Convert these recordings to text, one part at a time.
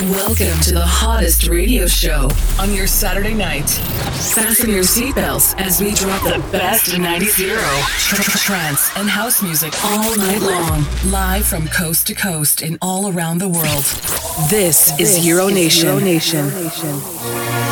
Welcome to the hottest radio show on your Saturday night. Fasten your seatbelts as we drop the best 90 trance and house music all night long, live from coast to coast and all around the world. This, is Euro Nation. Euro Nation. broadcast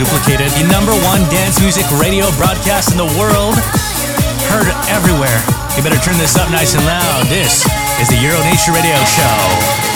duplicated, the number one dance music radio broadcast in the world, heard everywhere. You better turn this up nice and loud. This is the Euro Nation Radio Show.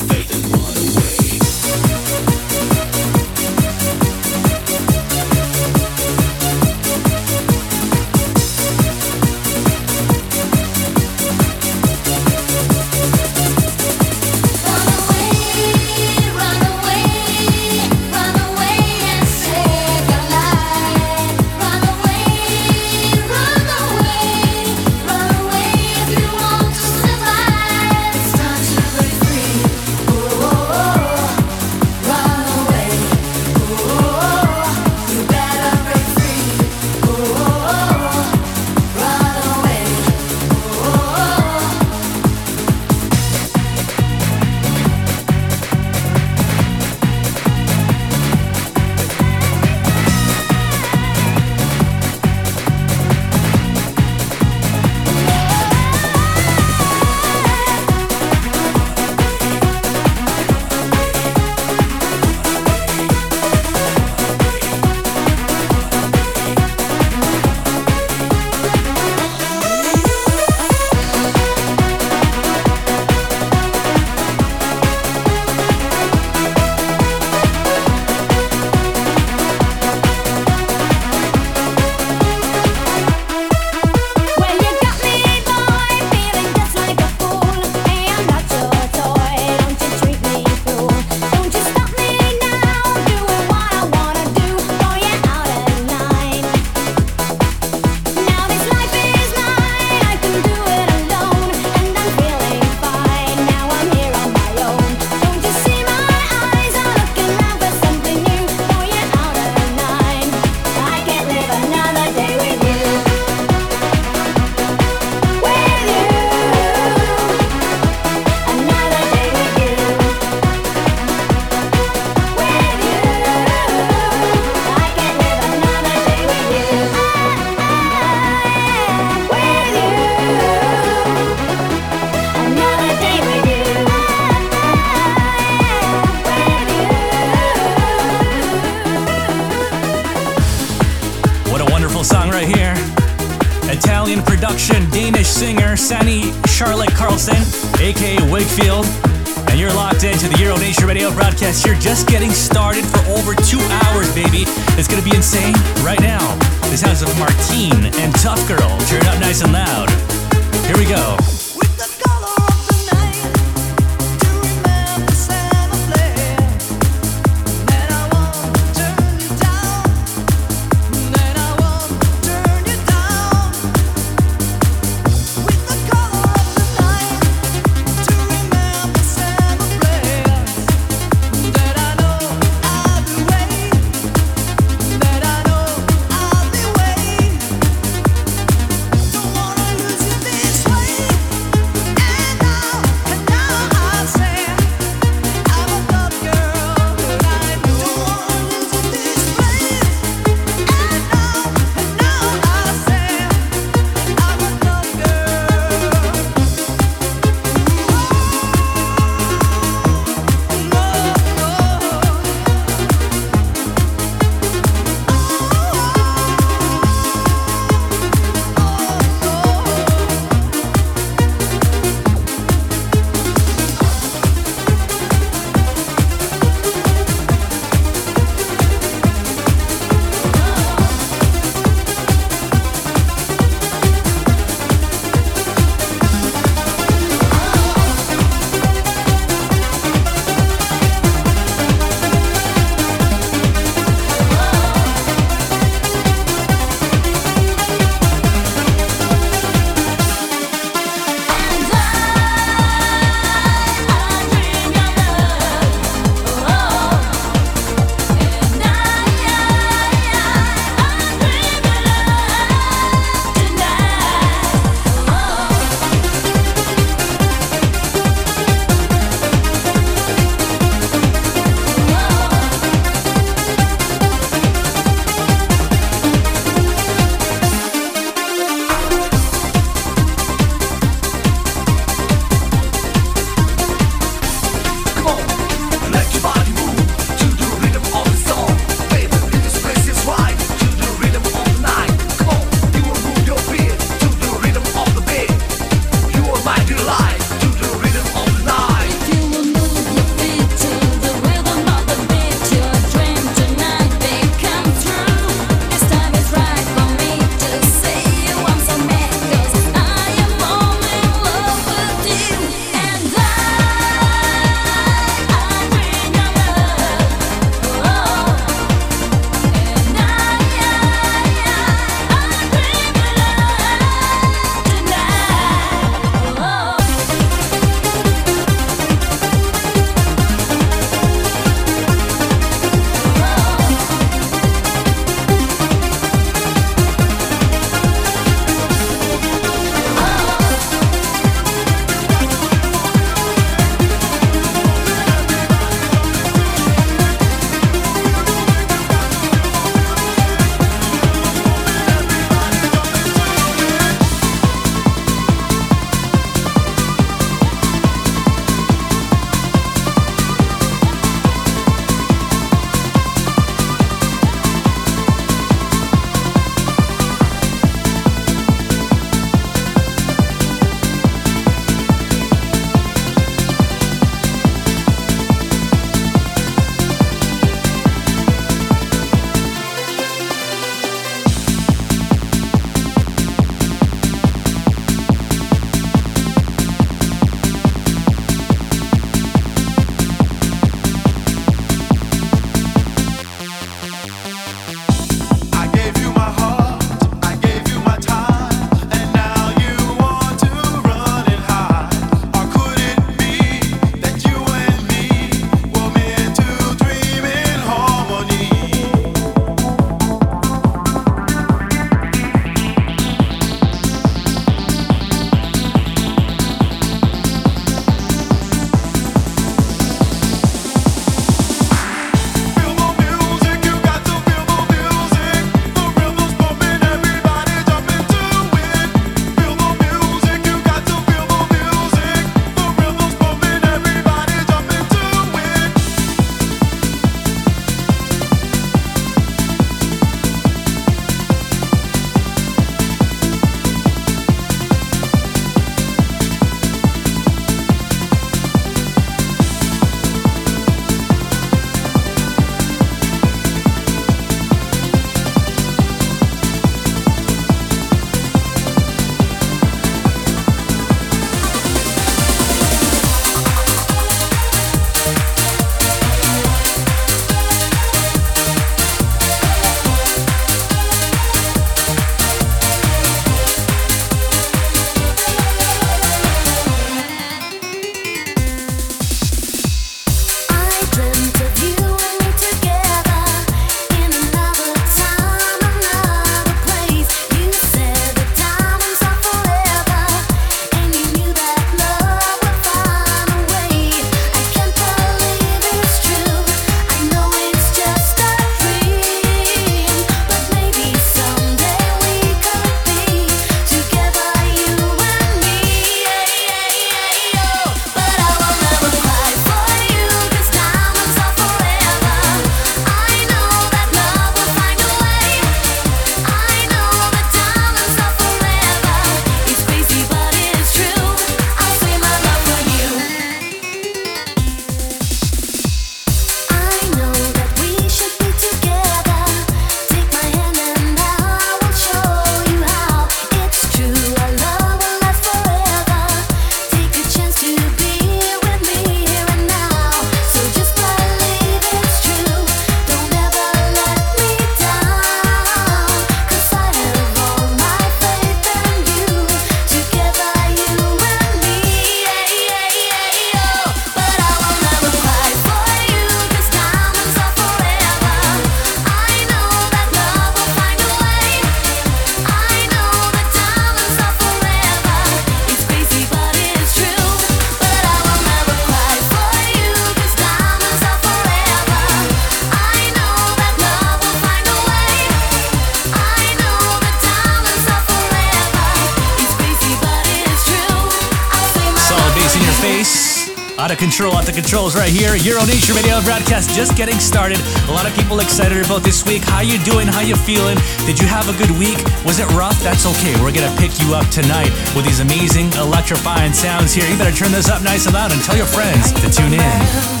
controls right here. Euro Nation Radio broadcast just getting started. A lot of people excited about this week. How you doing? How you feeling? Did you have a good week? Was it rough? That's okay. We're gonna pick you up tonight with these amazing electrifying sounds here. You better turn this up nice and loud and tell your friends to tune in.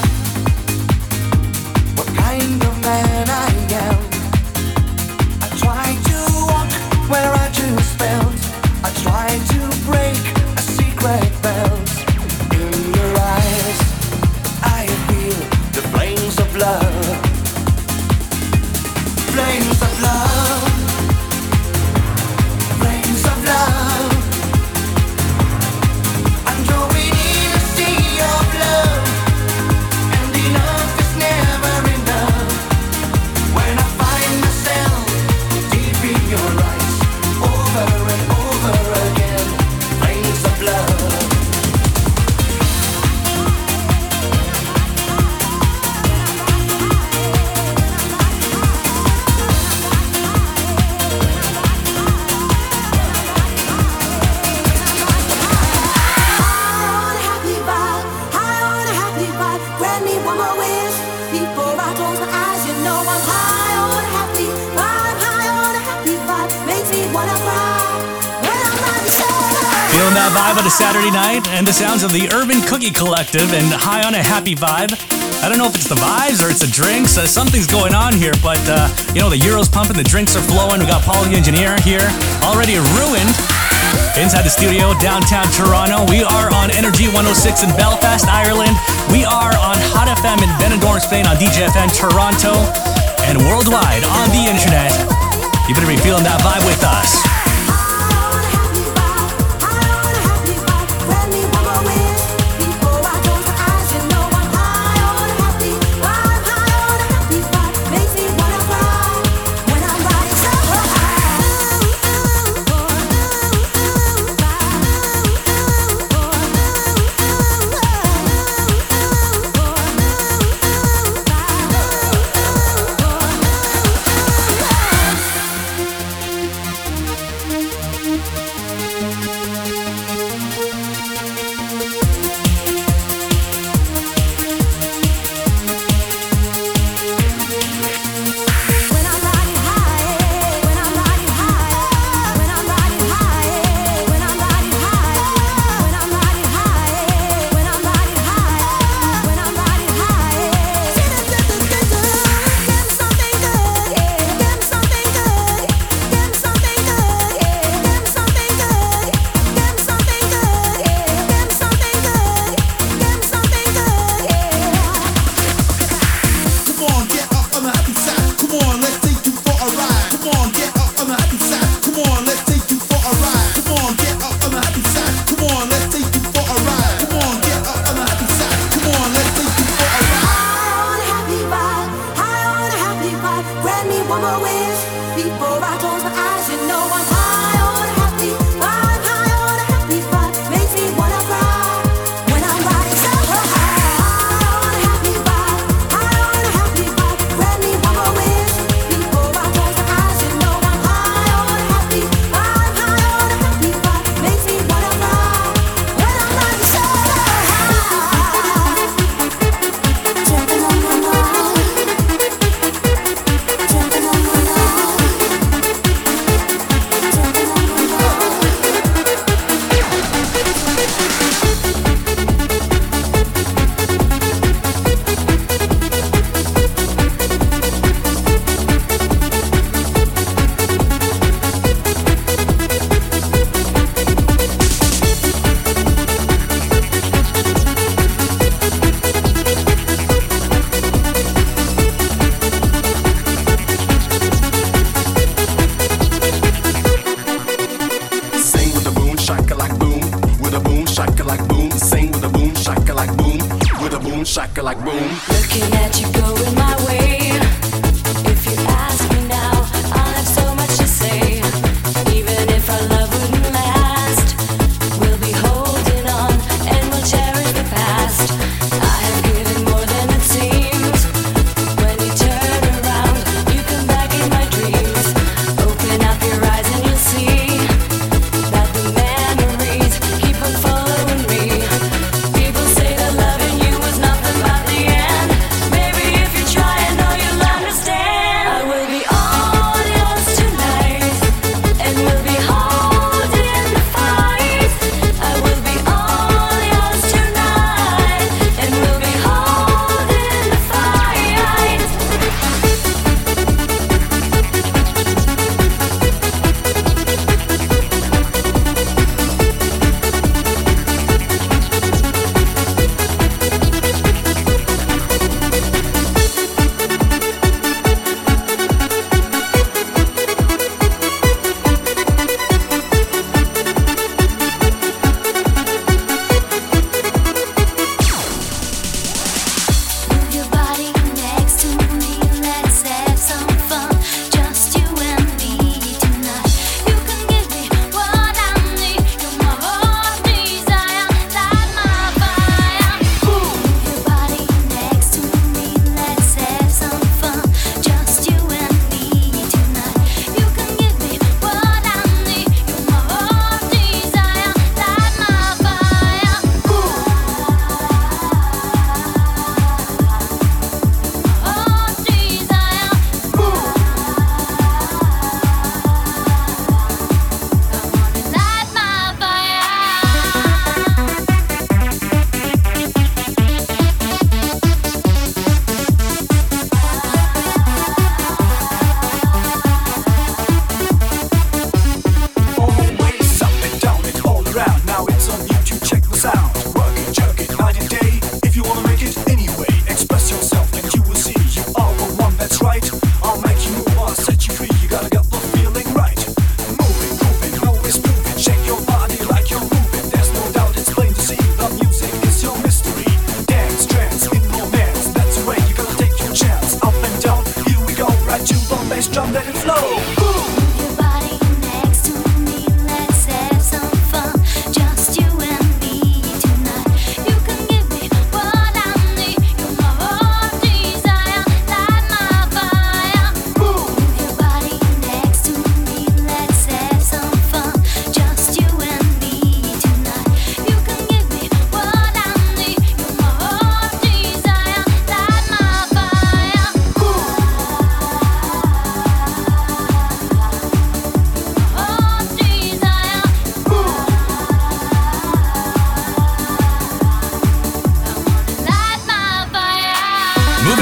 the sounds of the Urban Cookie Collective and High on a Happy Vibe. I don't know if it's the vibes or it's the drinks. Uh, something's going on here, but uh, you know, the Euro's pumping, the drinks are flowing. We got Paul the Engineer here, already ruined. Inside the studio, downtown Toronto. We are on Energy 106 in Belfast, Ireland. We are on Hot FM in Benidorm, Spain, on DJFM Toronto, and worldwide on the internet. You better be feeling that vibe with us.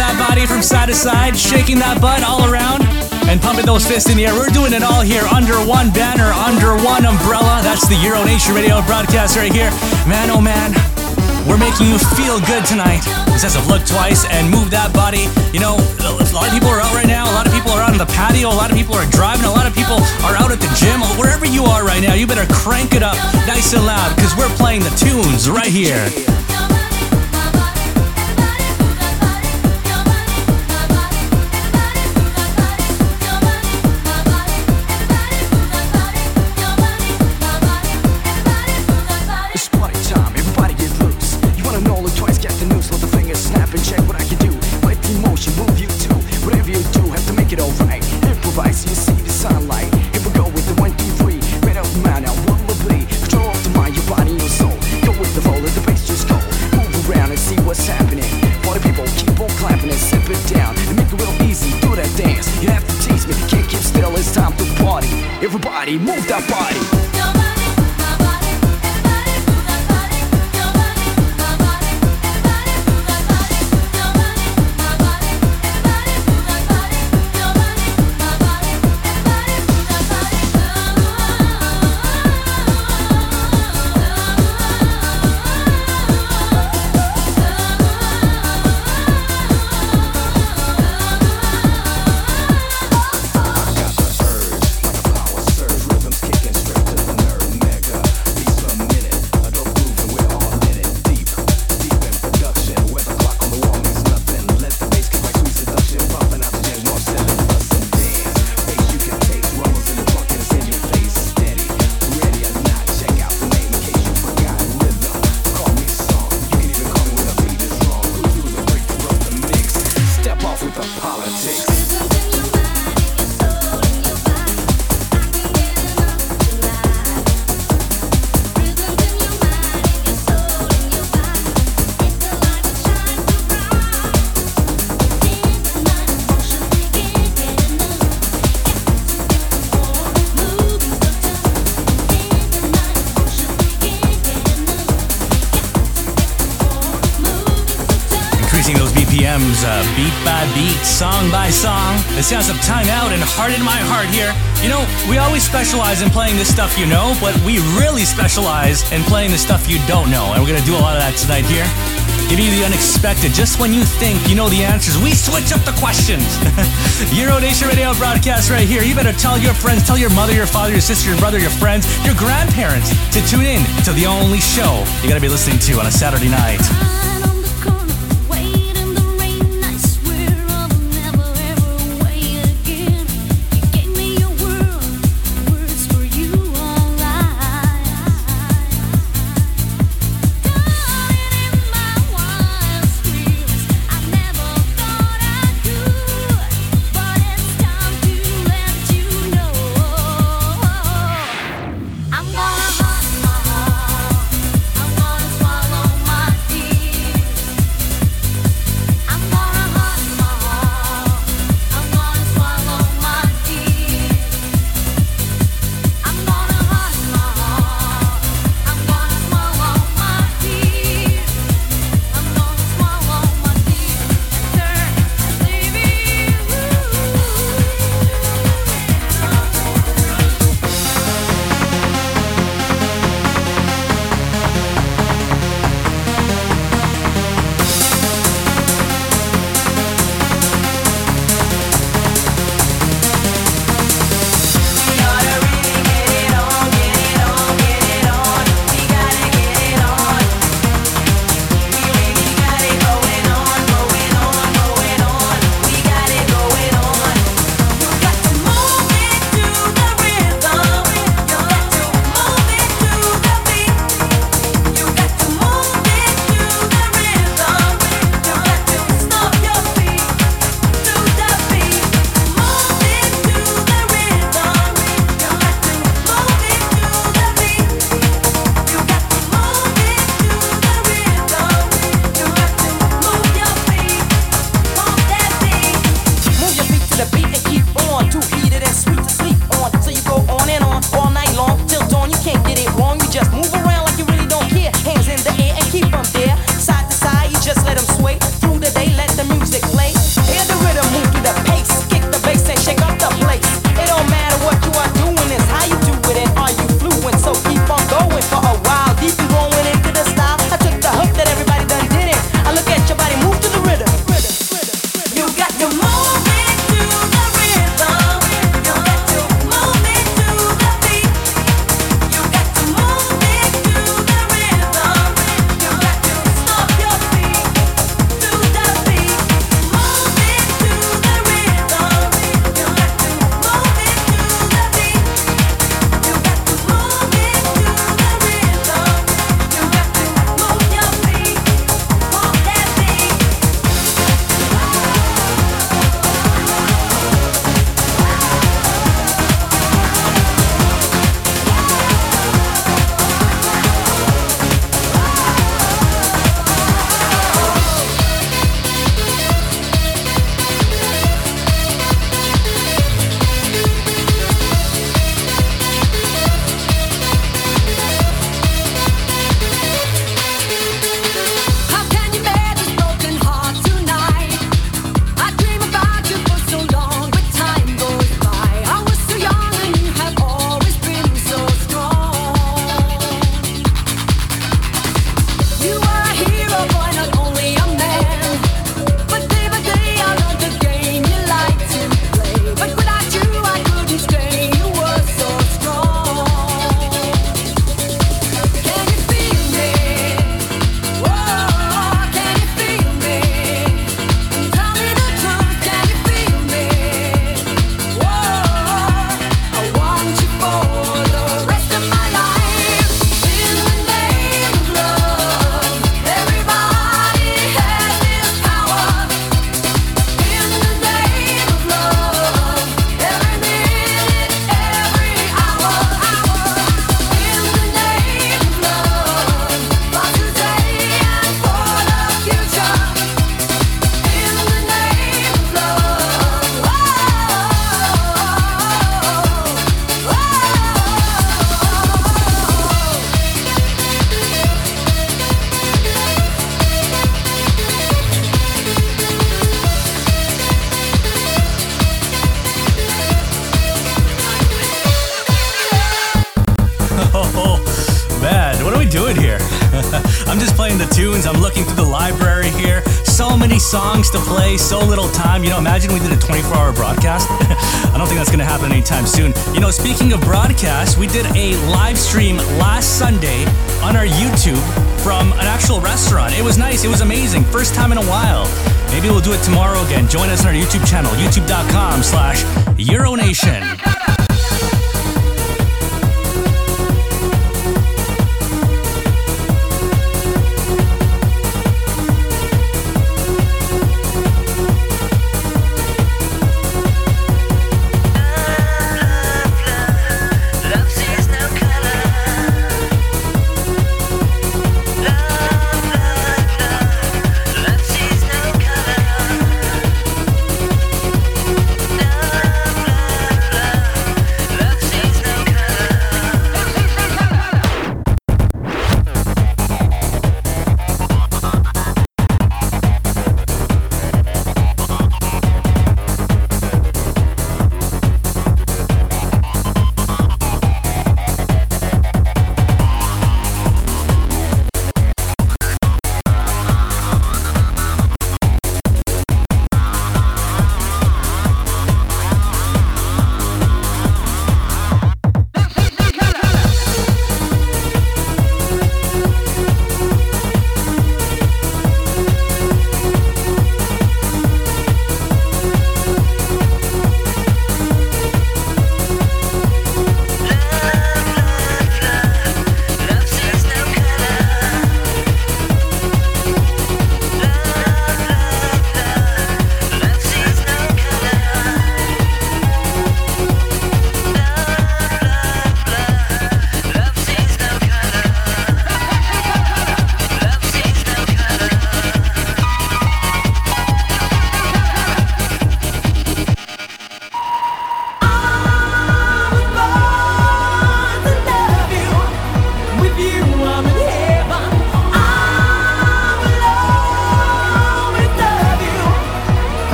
That body from side to side, shaking that butt all around, and pumping those fists in the air. We're doing it all here under one banner, under one umbrella. That's the Euro Nation Radio broadcast right here. Man, oh man, we're making you feel good tonight. It says to look twice and move that body. You know, a lot of people are out right now. A lot of people are out on the patio. A lot of people are driving. A lot of people are out at the gym. Wherever you are right now, you better crank it up nice and loud because we're playing the tunes right here. Song by song. The sounds of Time Out and Heart in My Heart here. You know, we always specialize in playing this stuff you know, but we really specialize in playing the stuff you don't know. And we're going to do a lot of that tonight here. Give you the unexpected. Just when you think you know the answers, we switch up the questions. Euro Nation Radio broadcast right here. You better tell your friends, tell your mother, your father, your sister, your brother, your friends, your grandparents to tune in to the only show you got to be listening to on a Saturday night.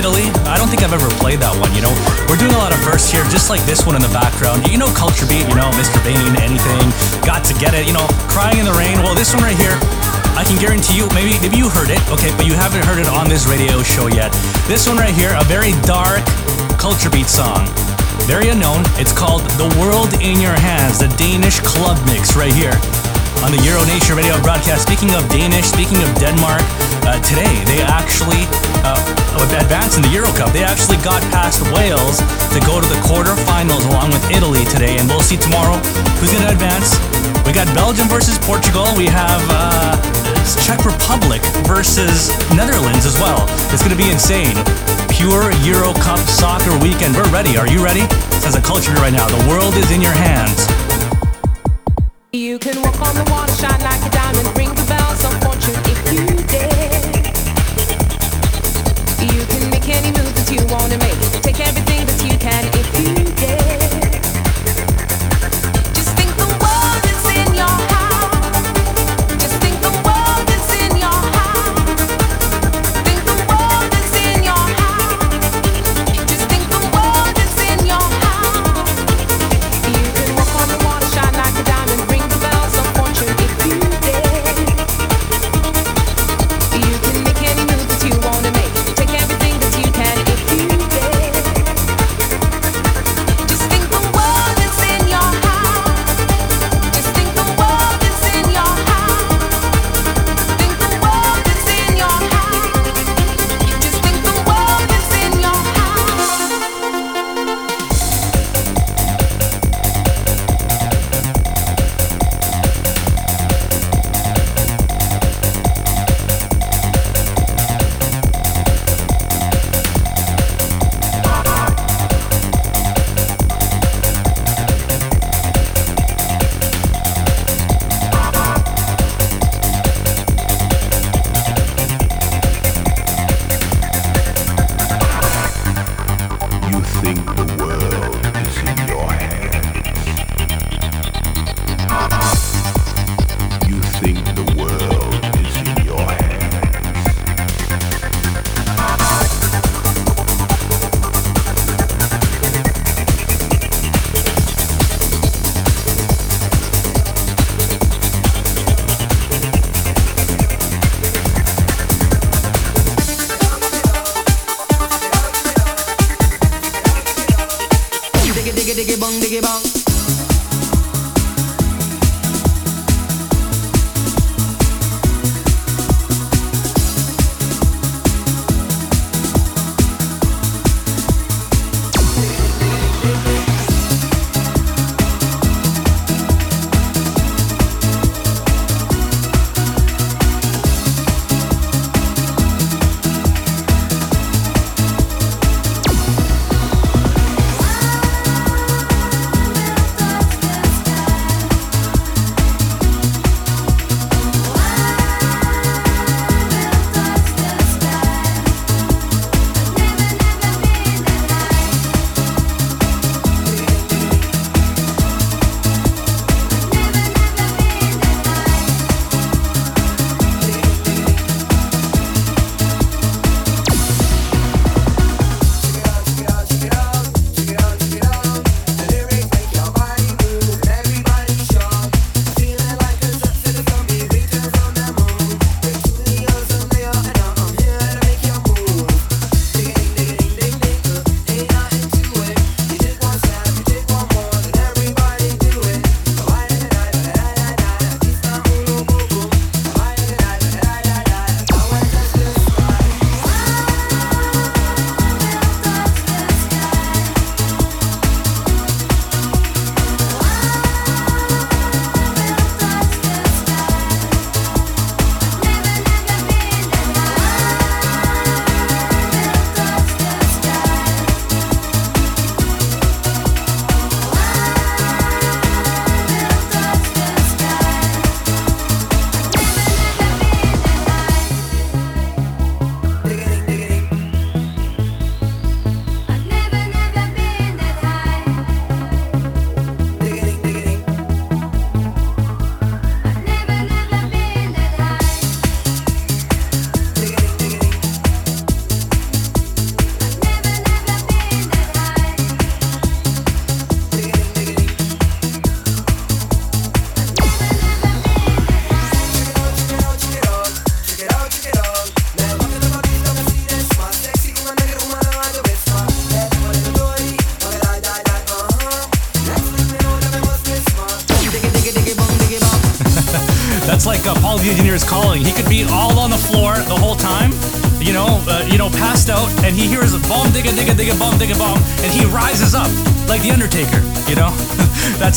Italy. I don't think I've ever played that one, you know. We're doing a lot of firsts here, just like this one in the background. You know Culture Beat, you know, Mr. Vain, anything, got to get it, you know, Crying in the Rain. Well, this one right here, I can guarantee you, maybe maybe you heard it, okay, but you haven't heard it on this radio show yet. This one right here, a very dark Culture Beat song. Very unknown. It's called The World in Your Hands, the Danish club mix right here on the Euro Nation radio broadcast. Speaking of Danish, speaking of Denmark, uh, today they actually uh, advanced in the Euro Cup. They actually got past Wales to go to the quarterfinals along with Italy today, and we'll see tomorrow who's going to advance. We got Belgium versus Portugal. We have uh, Czech Republic versus Netherlands as well. It's going to be insane. Pure Euro Cup soccer weekend. We're ready. Are you ready? Says a culture right now. The world is in your hands. You can walk on the water, shine like a diamond, ring the bells any move that you wanna make,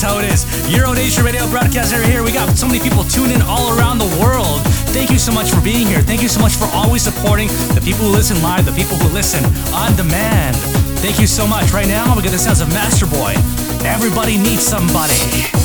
how it is. Euro Nation Radio broadcaster here. We got so many people tuning in all around the world. Thank you so much for being here. Thank you so much for always supporting the people who listen live, the people who listen on demand. Thank you so much. Right now, we get the sounds of Masterboy. Everybody needs somebody.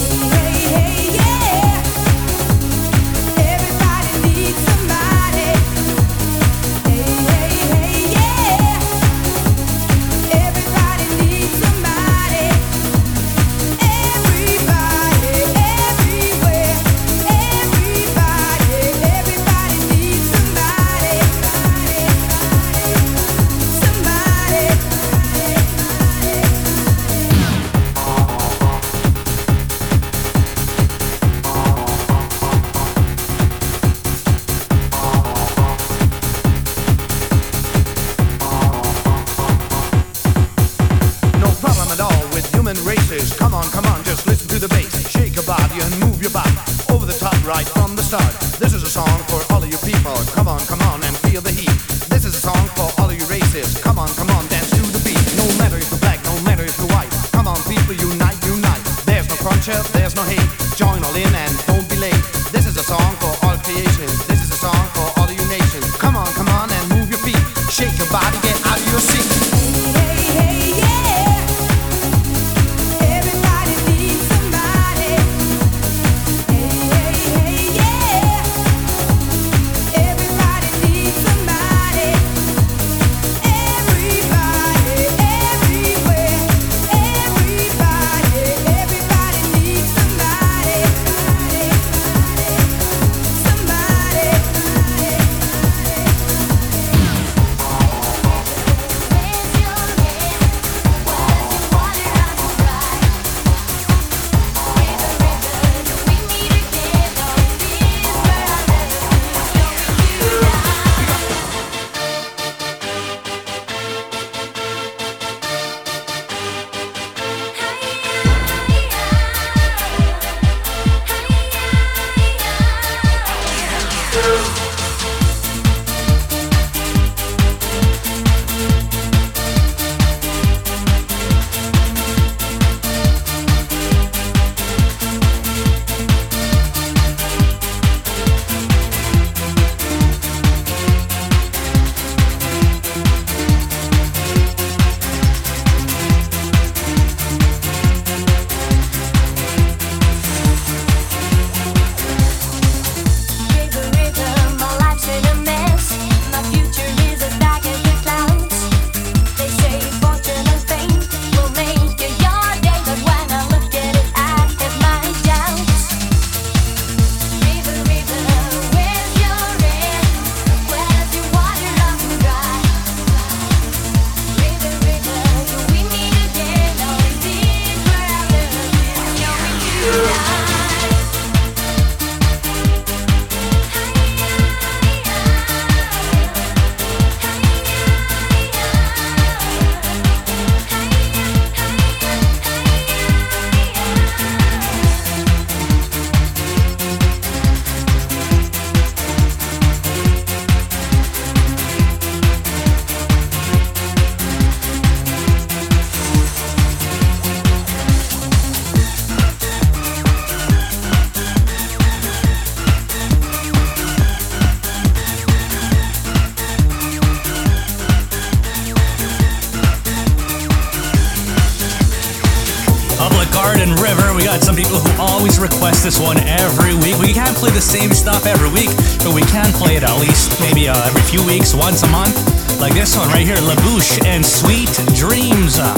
This one every week. We can't play the same stuff every week, but we can play it at least maybe uh, every few weeks, once a month. Like this one right here, La Bouche and Sweet Dreams. Uh,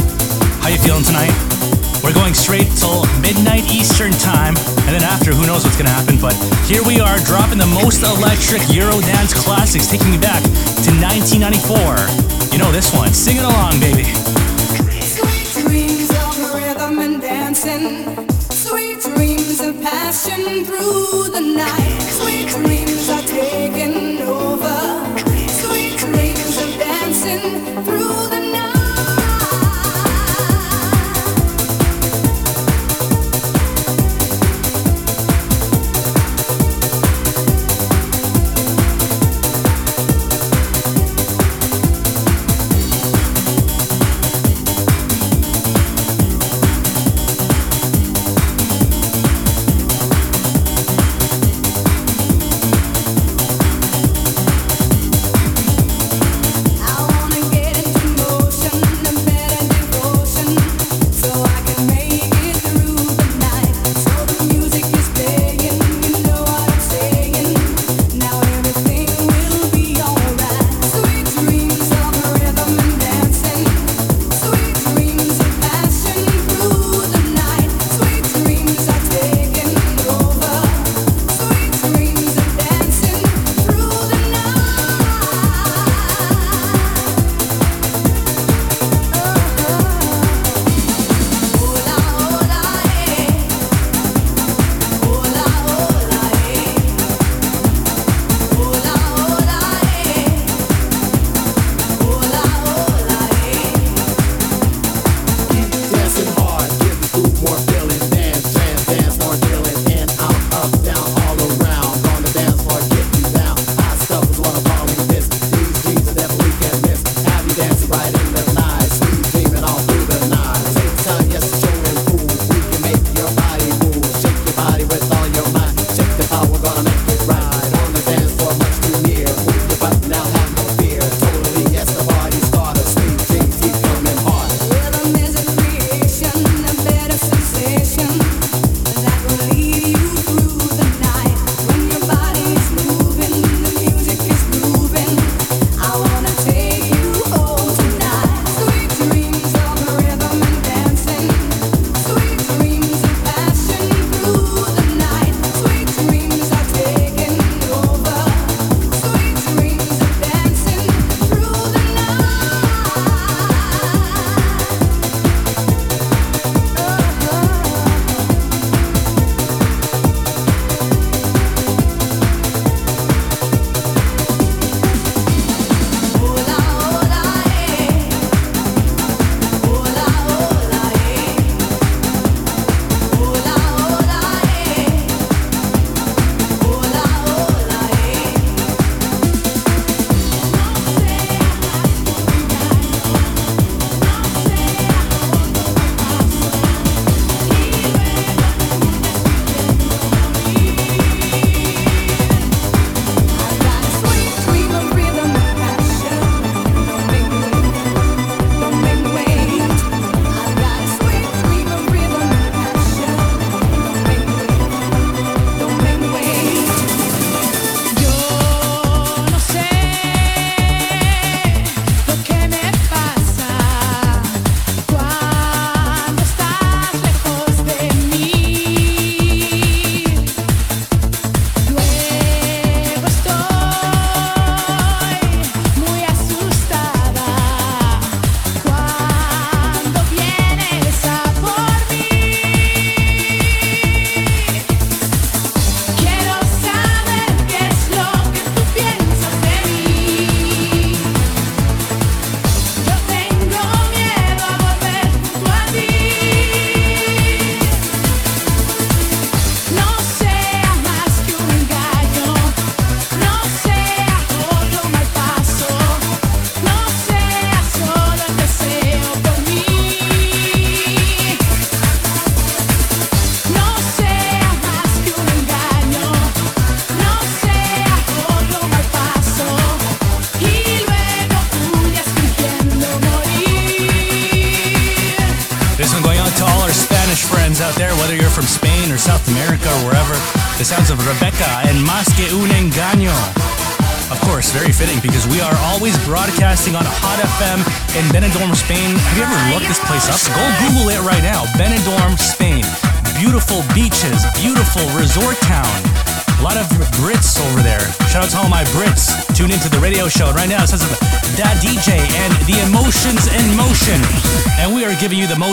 how you feeling tonight? We're going straight till midnight Eastern time, and then after, who knows what's gonna happen. But here we are, dropping the most electric Eurodance classics, taking me back to 1994. You know this one. Sing it along, baby. Sweet dreams of rhythm and dancing. Through the night.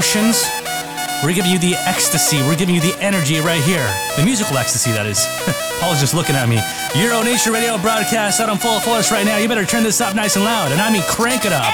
emotions. We're giving you the ecstasy. We're giving you the energy right here. The musical ecstasy, that is. Paul's just looking at me. Euro Nation Radio broadcast out on full force right now. You better turn this up nice and loud. And I mean, crank it up.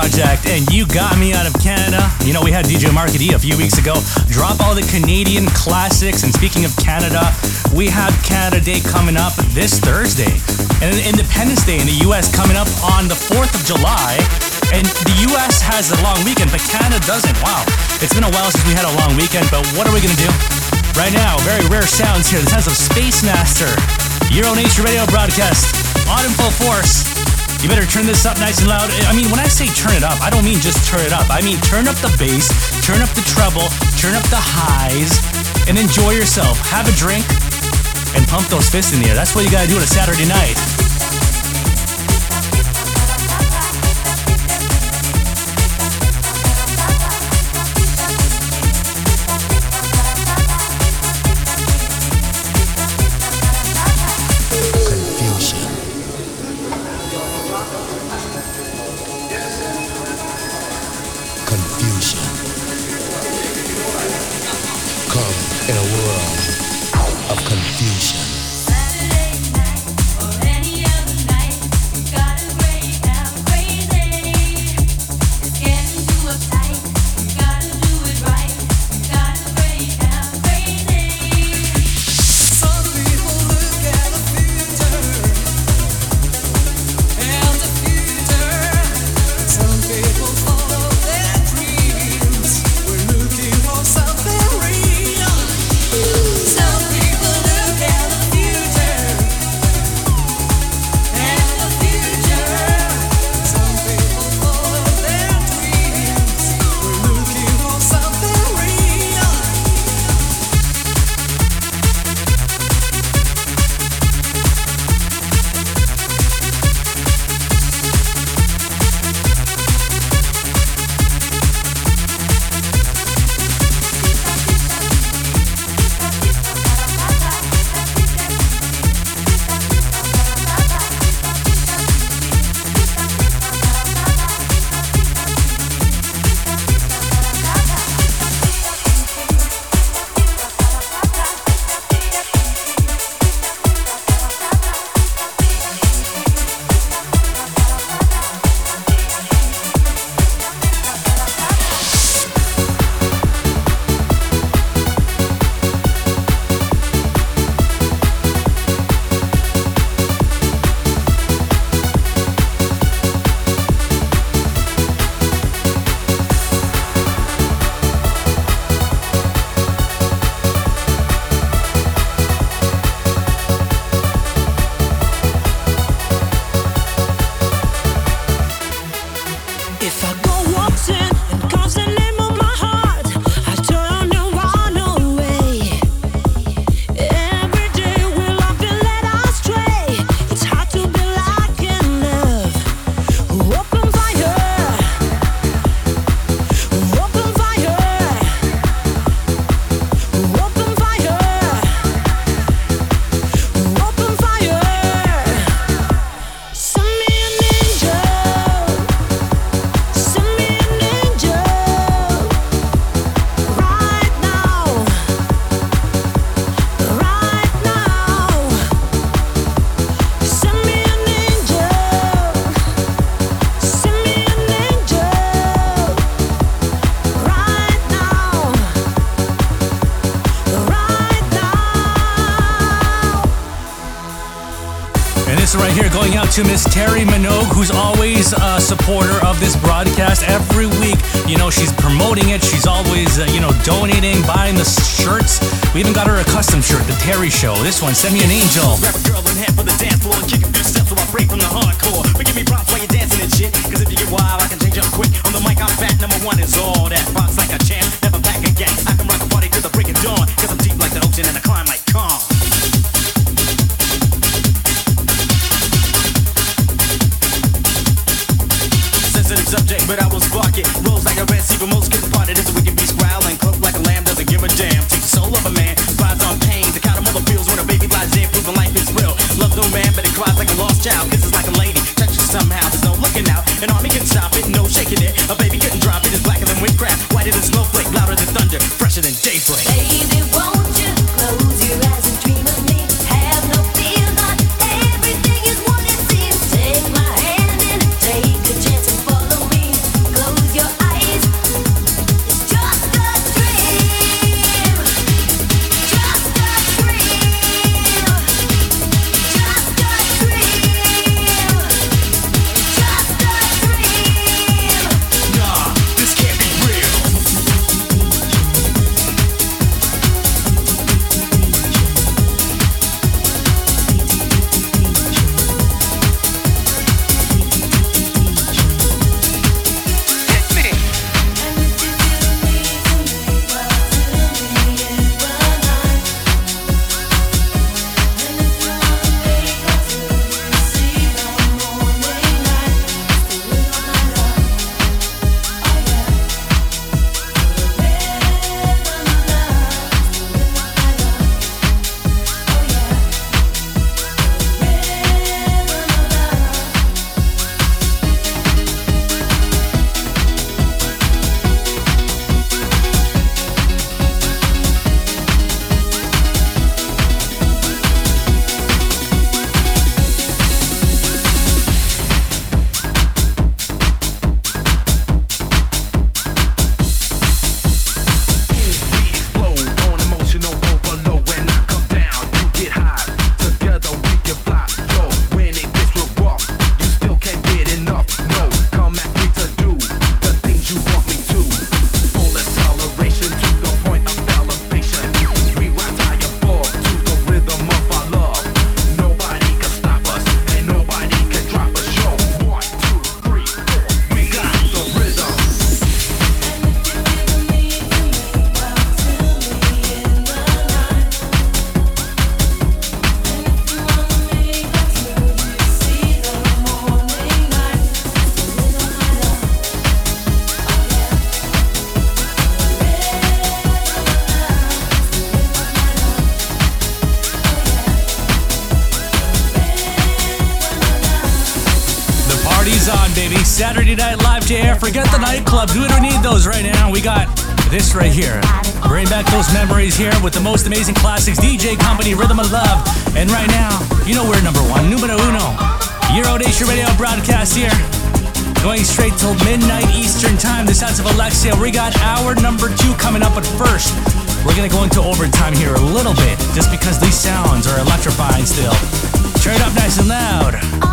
Project and You Got Me Out of Canada. You know, we had DJ Market E a few weeks ago drop all the Canadian classics. And speaking of Canada, we have Canada Day coming up this Thursday. And Independence Day in the US coming up on the 4th of July. And the US has a long weekend, but Canada doesn't. Wow. It's been a while since we had a long weekend, but what are we going to do? Right now, very rare sounds here. The sounds of Space Master. Euro Nation Radio broadcast in full force. You better turn this up nice and loud. I mean, when I say turn it up, I don't mean just turn it up. I mean turn up the bass, turn up the treble, turn up the highs, and enjoy yourself. Have a drink and pump those fists in the air. That's what you gotta do on a Saturday night. To Miss Terry Minogue, who's always a supporter of this broadcast. Every week, you know, she's promoting it. She's always, uh, you know, donating, buying the shirts. We even got her a custom shirt, the Terry Show. This one, send me an angel. Grab a girl in half for the dance floor kick a few steps so I break from the hardcore. But give me props while you're dancing and shit. Cause if you get wild, I can change up quick. On the mic, I'm fat. Number one is all that. Rocks like a champ, We don't need those right now. We got this right here. Bring back those memories here with the most amazing classics. DJ Company, Rhythm of Love. And right now, you know we're number one, numero uno. Euro Nation Radio broadcast here. Going straight till midnight Eastern Time. The sounds of Alexia. We got hour number two coming up, but first, we're gonna go into overtime here a little bit, just because these sounds are electrifying still. Turn it up nice and loud.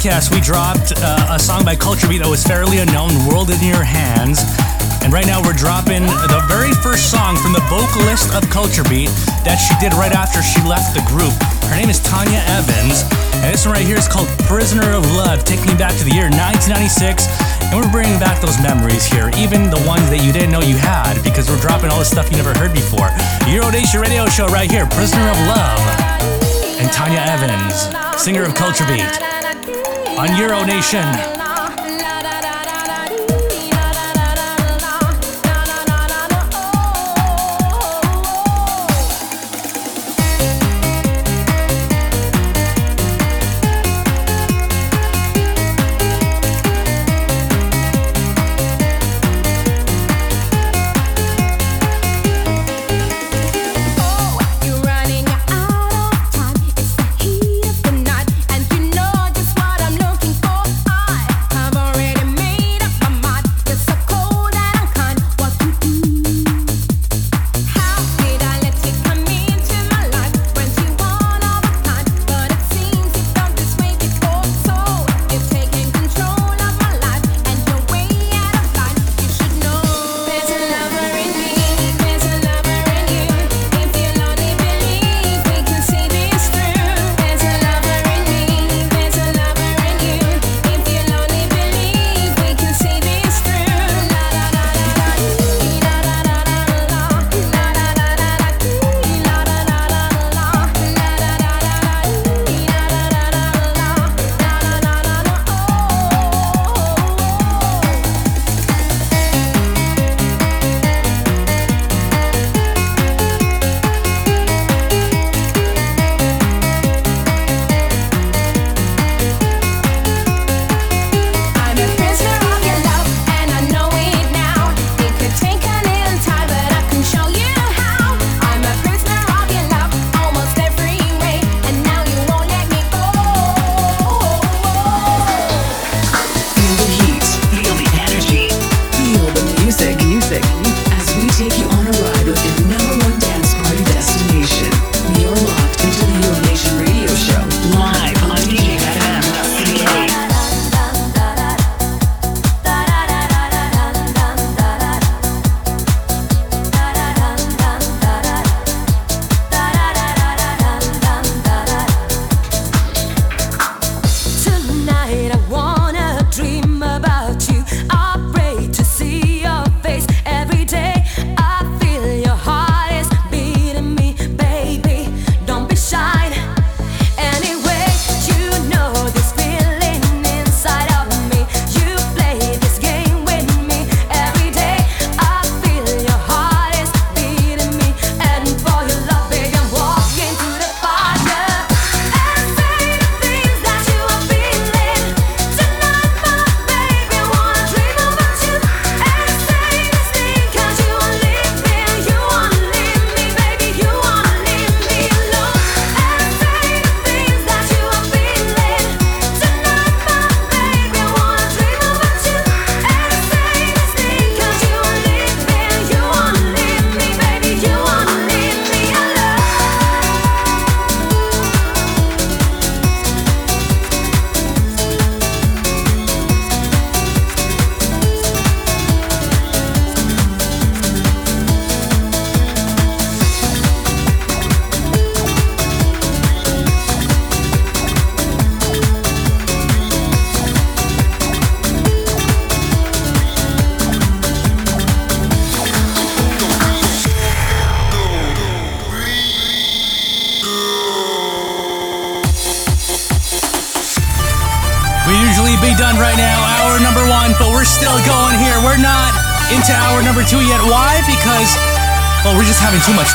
Broadcast, we dropped uh, a song by Culture Beat that was fairly unknown, World in Your Hands. And right now we're dropping the very first song from the vocalist of Culture Beat that she did right after she left the group. Her name is Tania Evans. And this one right here is called Prisoner of Love, taking me back to the year 1996. And we're bringing back those memories here, even the ones that you didn't know you had, because we're dropping all the stuff you never heard before. Euro Nation Radio Show right here, Prisoner of Love. And Tania Evans, singer of Culture Beat, on Euro Nation.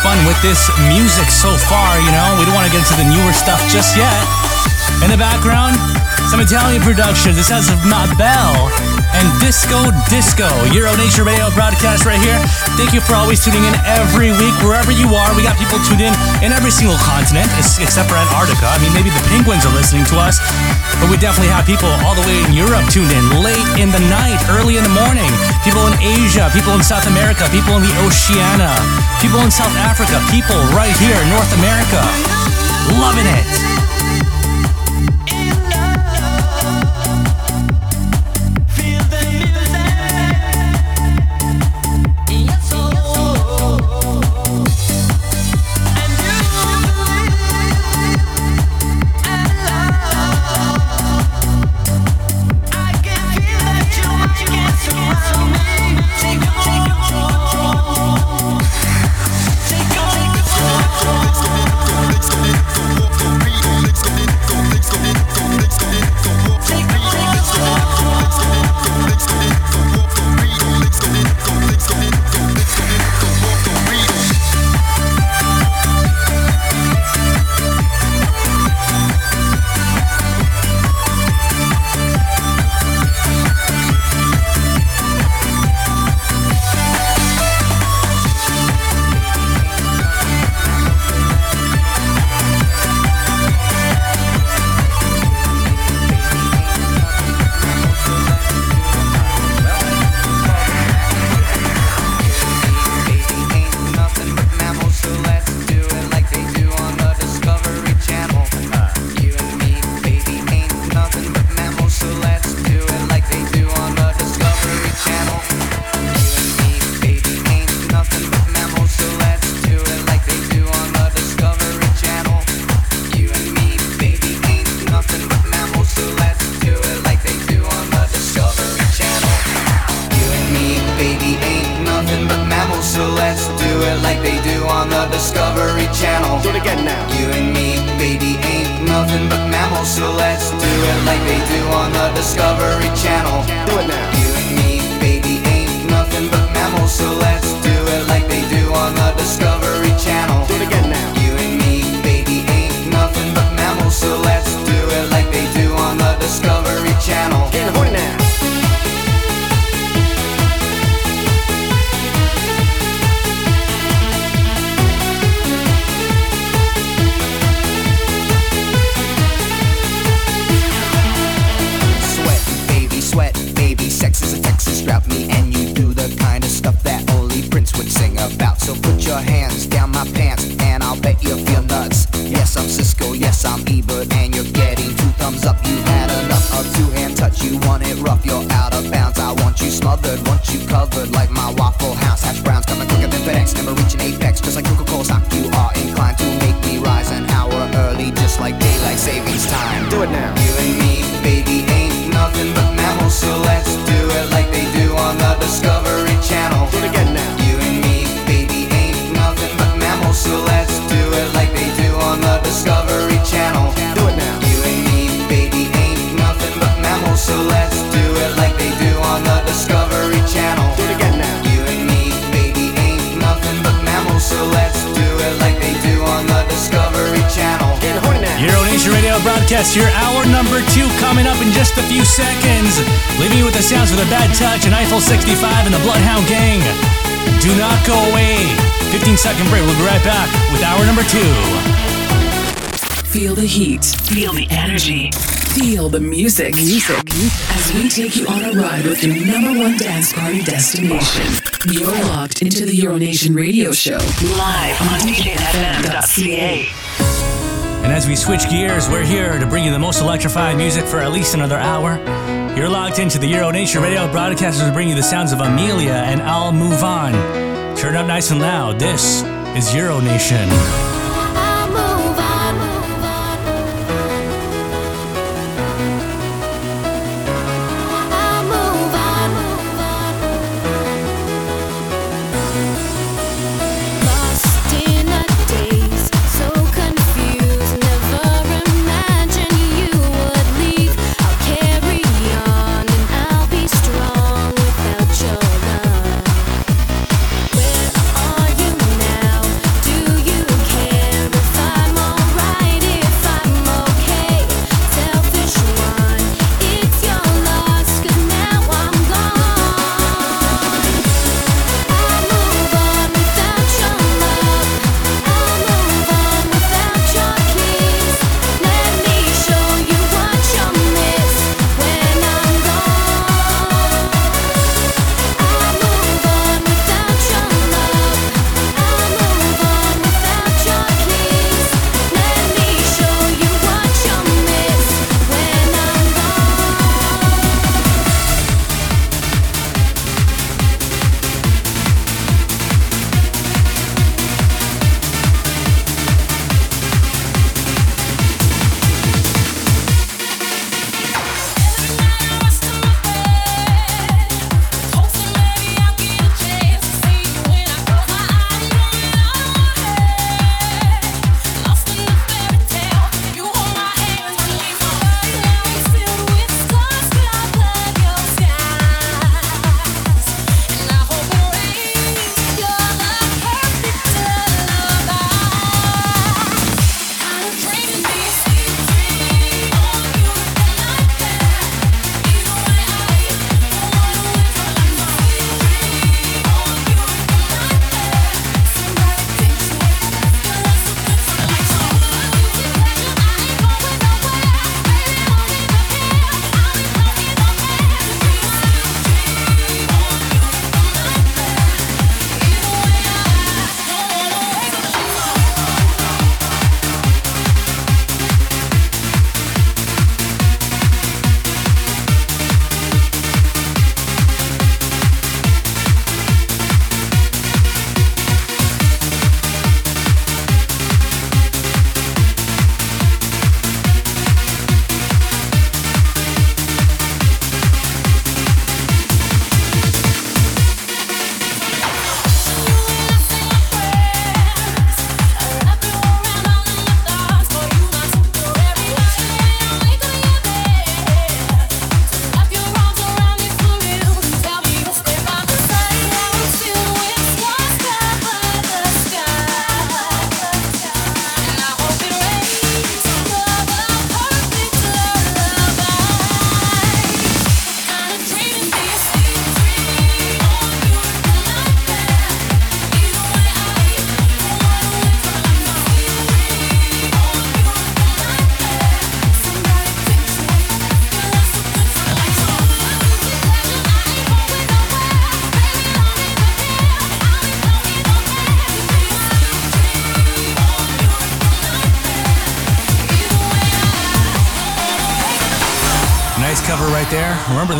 Fun with this music so far, you know? We don't want to get into the newer stuff just yet. In the background, some Italian production. This has Mabel and Disco Disco. Euro Nation Radio broadcast right here. Thank you for always tuning in every week, wherever you are. We got people tuned in in every single continent, except for Antarctica. I mean, maybe the penguins are listening to us, but we definitely have people all the way in Europe tuned in, late in the night, early in the morning. People in Asia, people in South America, people in the Oceania, people in South Africa, people right here in North America. Loving it. Discovery Channel. Do it now. You and me, baby, ain't nothing but mammals, so let's it now. You and me, baby, ain't nothing but mammals, so let's do it like they do on the Discovery broadcast your hour number two coming up in just a few seconds. Leaving you with the sounds of the Bad Touch and Eiffel 65 and the Bloodhound Gang. Do not go away. 15 second break. We'll be right back with hour number two. Feel the heat. Feel the energy. Feel the music. Music. As we take you on a ride with your number one dance party destination. You're locked into the Euronation radio show. Live on DJFM.ca. As we switch gears, we're here to bring you the most electrified music for at least another hour. You're locked into the Euro Nation Radio broadcasters to bring you the sounds of Amelia and I'll Move On. Turn up nice and loud. This is Euro Nation.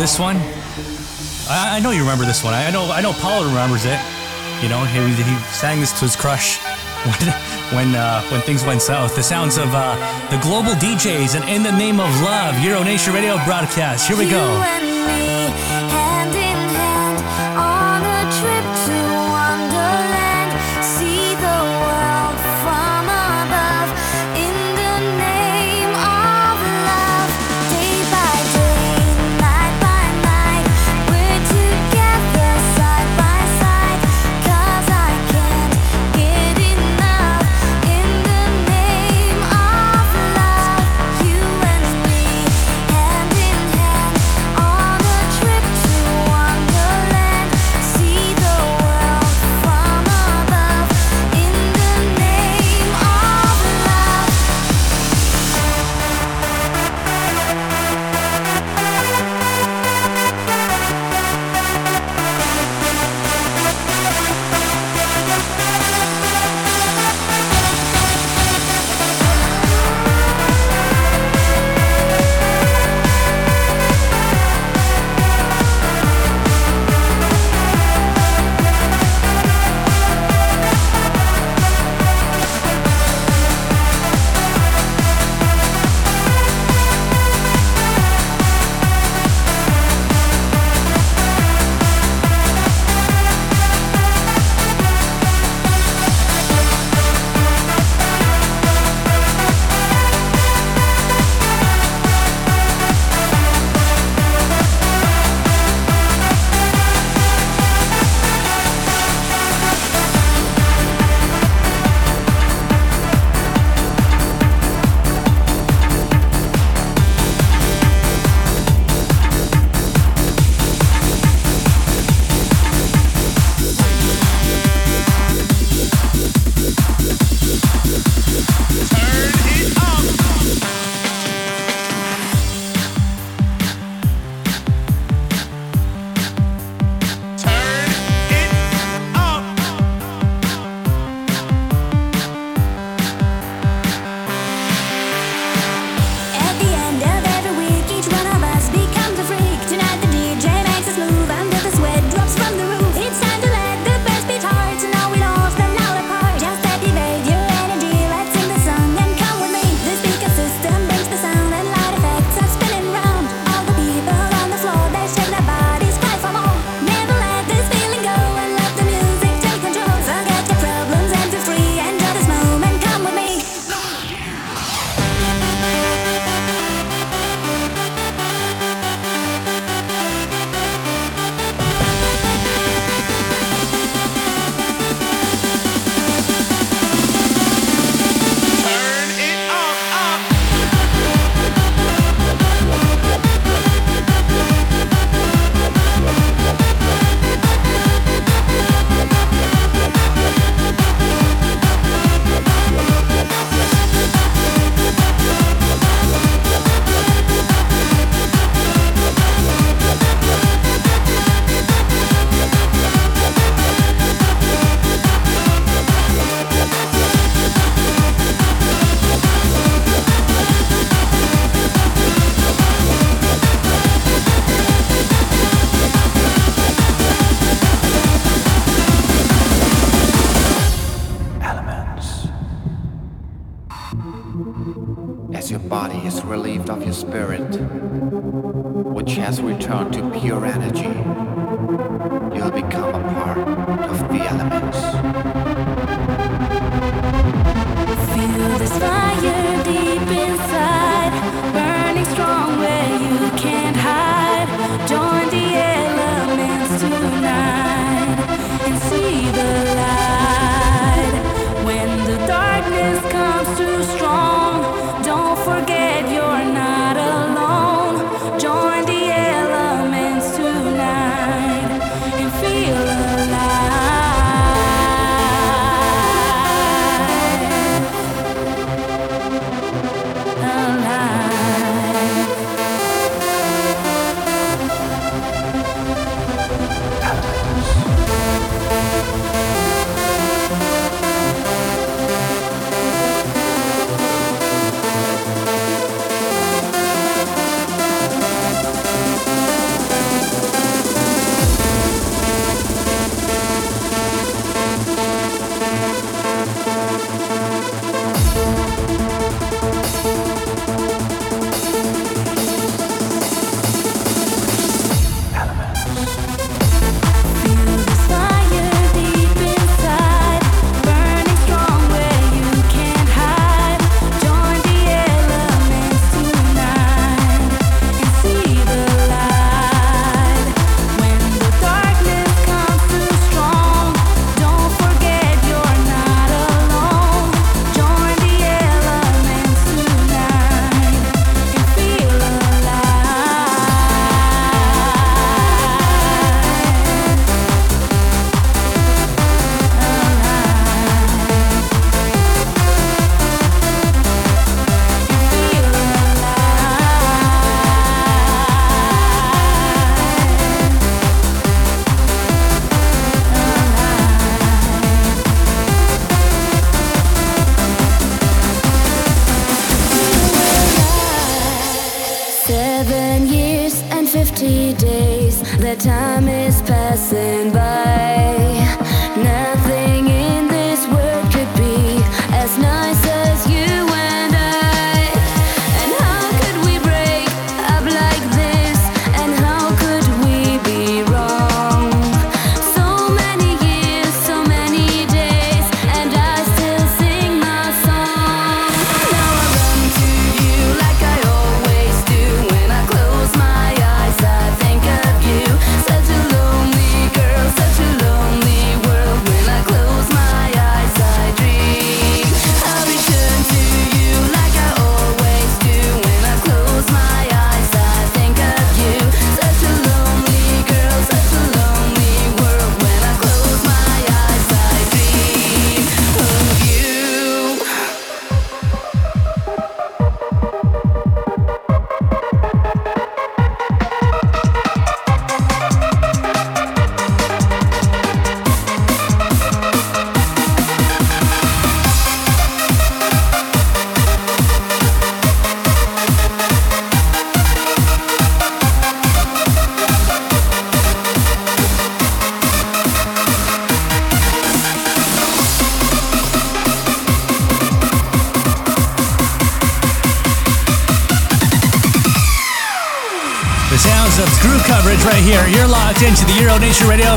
this one? I, I know you remember this one. I, I, know. I know Paul remembers it. You know, he, he sang this to his crush when when, uh, when things went south. The sounds of uh, the global DJs and in the name of love, Euro Nation Radio broadcast. Here we go.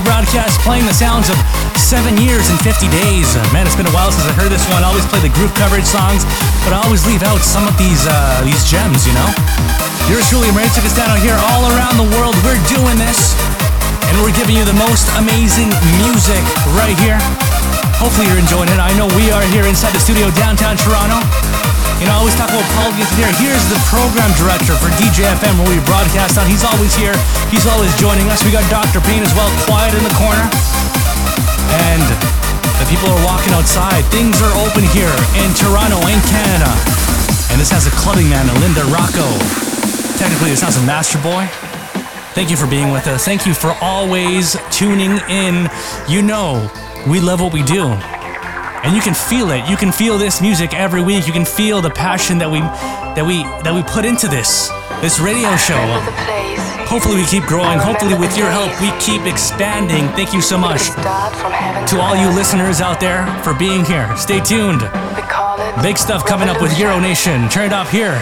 Broadcast, playing the sounds of seven years and 50 days. Uh, man, it's been a while since I heard this one. I always play the groove coverage songs, but I always leave out some of these uh, these gems, you know? Yours truly, us down here all around the world. We're doing this, and we're giving you the most amazing music right here. Hopefully, you're enjoying it. I know we are here inside the studio downtown Toronto. You know, I always talk about Paul there. Here's the program director for DJFM where we broadcast on. He's always here. He's always joining us. We got Dr. Payne as well, quiet in the corner. And the people are walking outside. Things are open here in Toronto, in Canada. And this has a clubbing man, Linda Rocco. Technically, this has a Masterboy. Thank you for being with us. Thank you for always tuning in. You know, we love what we do. And you can feel it. You can feel this music every week. You can feel the passion that we that we that we put into this this radio show. Hopefully we keep growing. Hopefully with your help we keep expanding. Thank you so much to all you listeners out there for being here. Stay tuned. Big stuff coming up with Euro Nation. Turn it up here.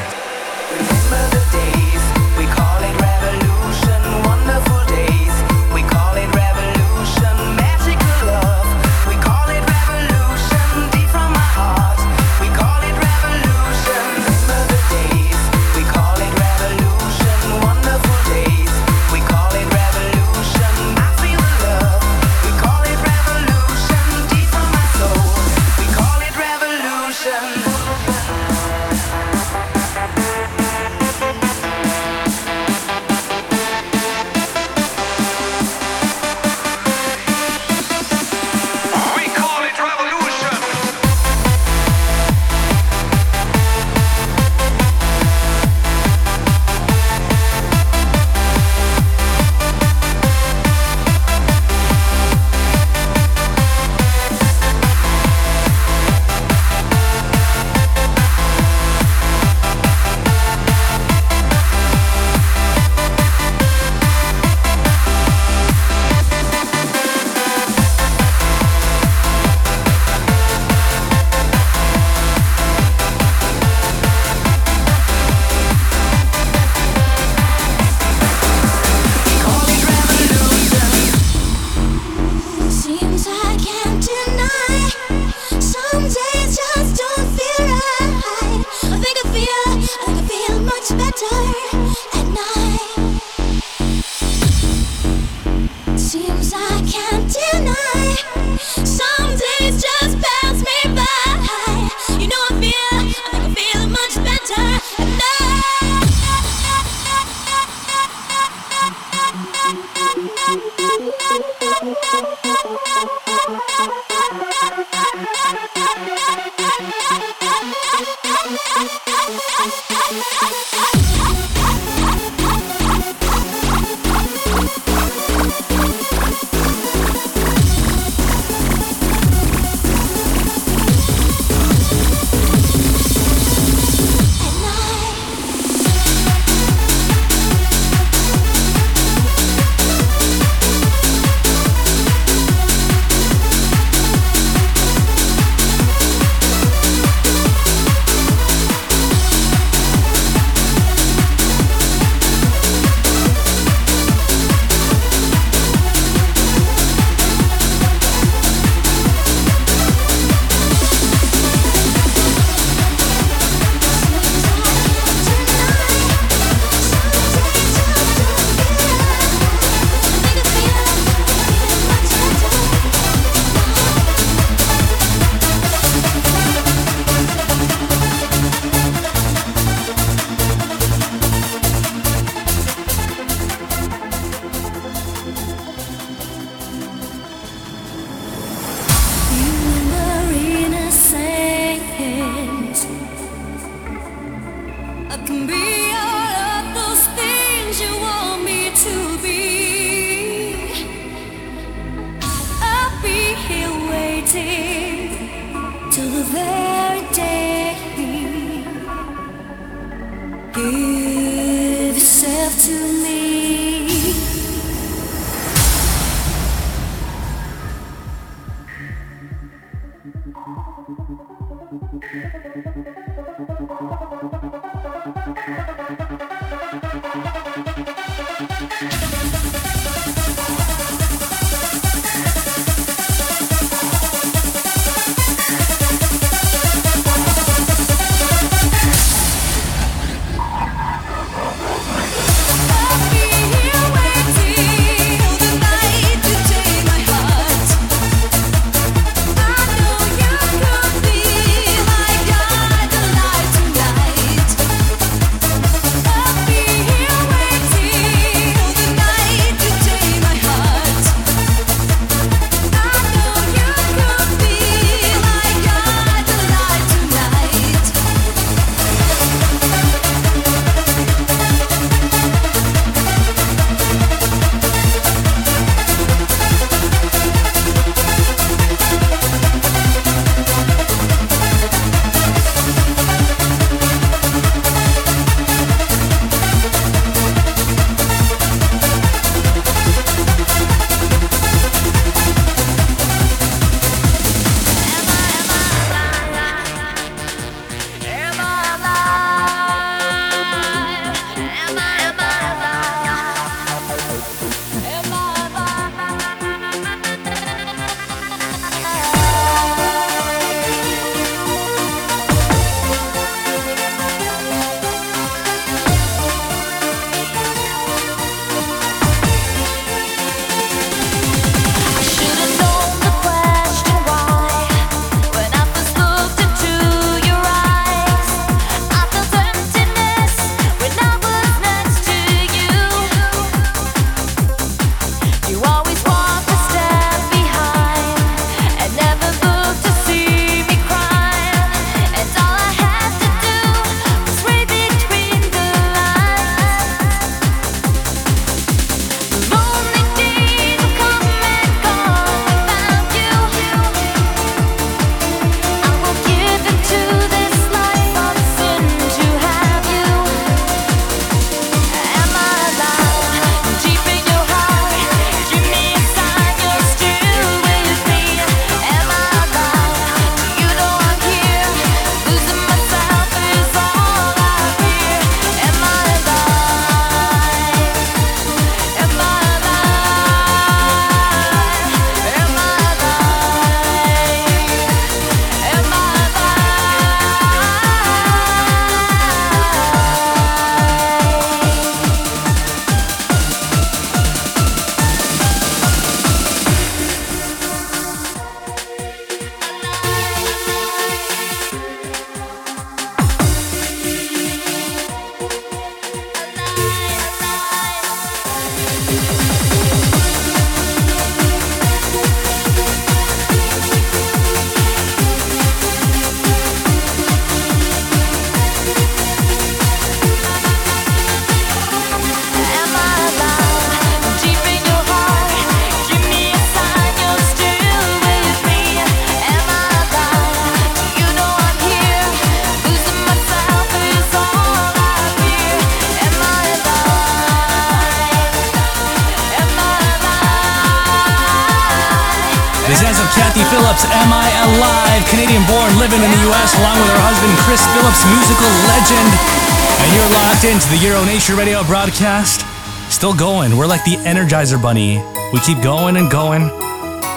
podcast still going. We're like the Energizer Bunny. We keep going and going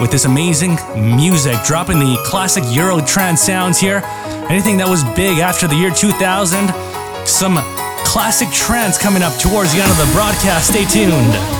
with this amazing music, dropping the classic Euro trance sounds here. Anything that was big after the year 2000, some classic trance coming up towards the end of the broadcast. Stay tuned.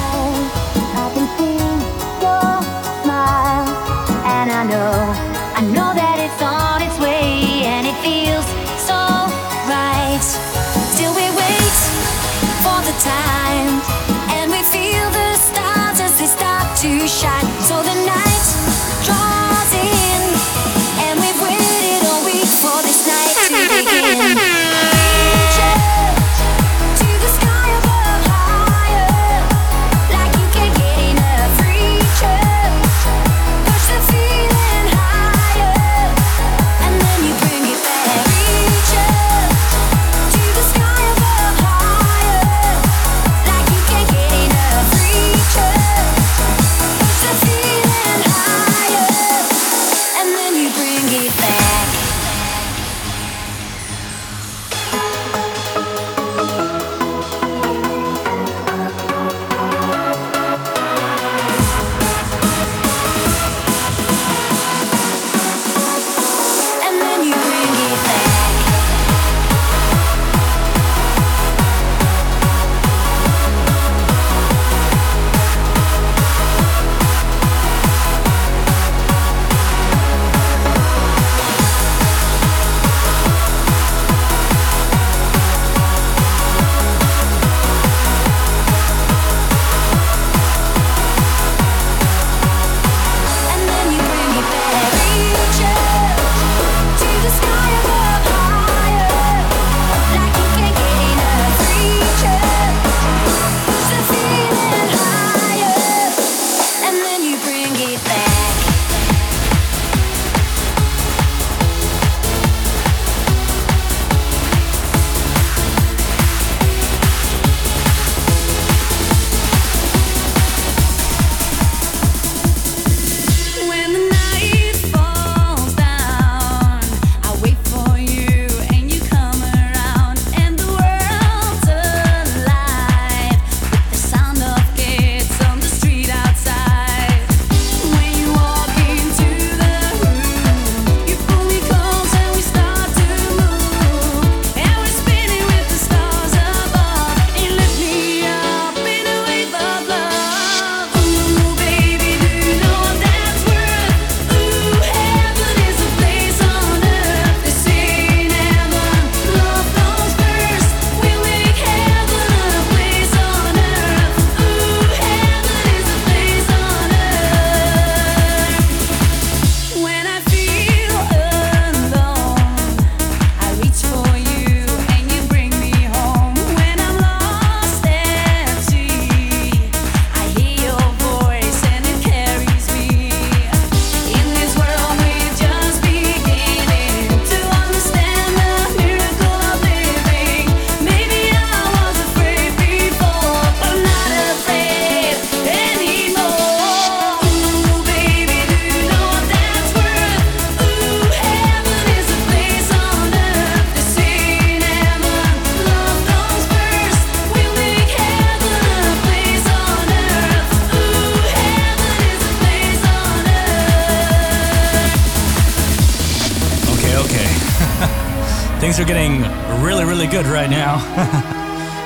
Good right now.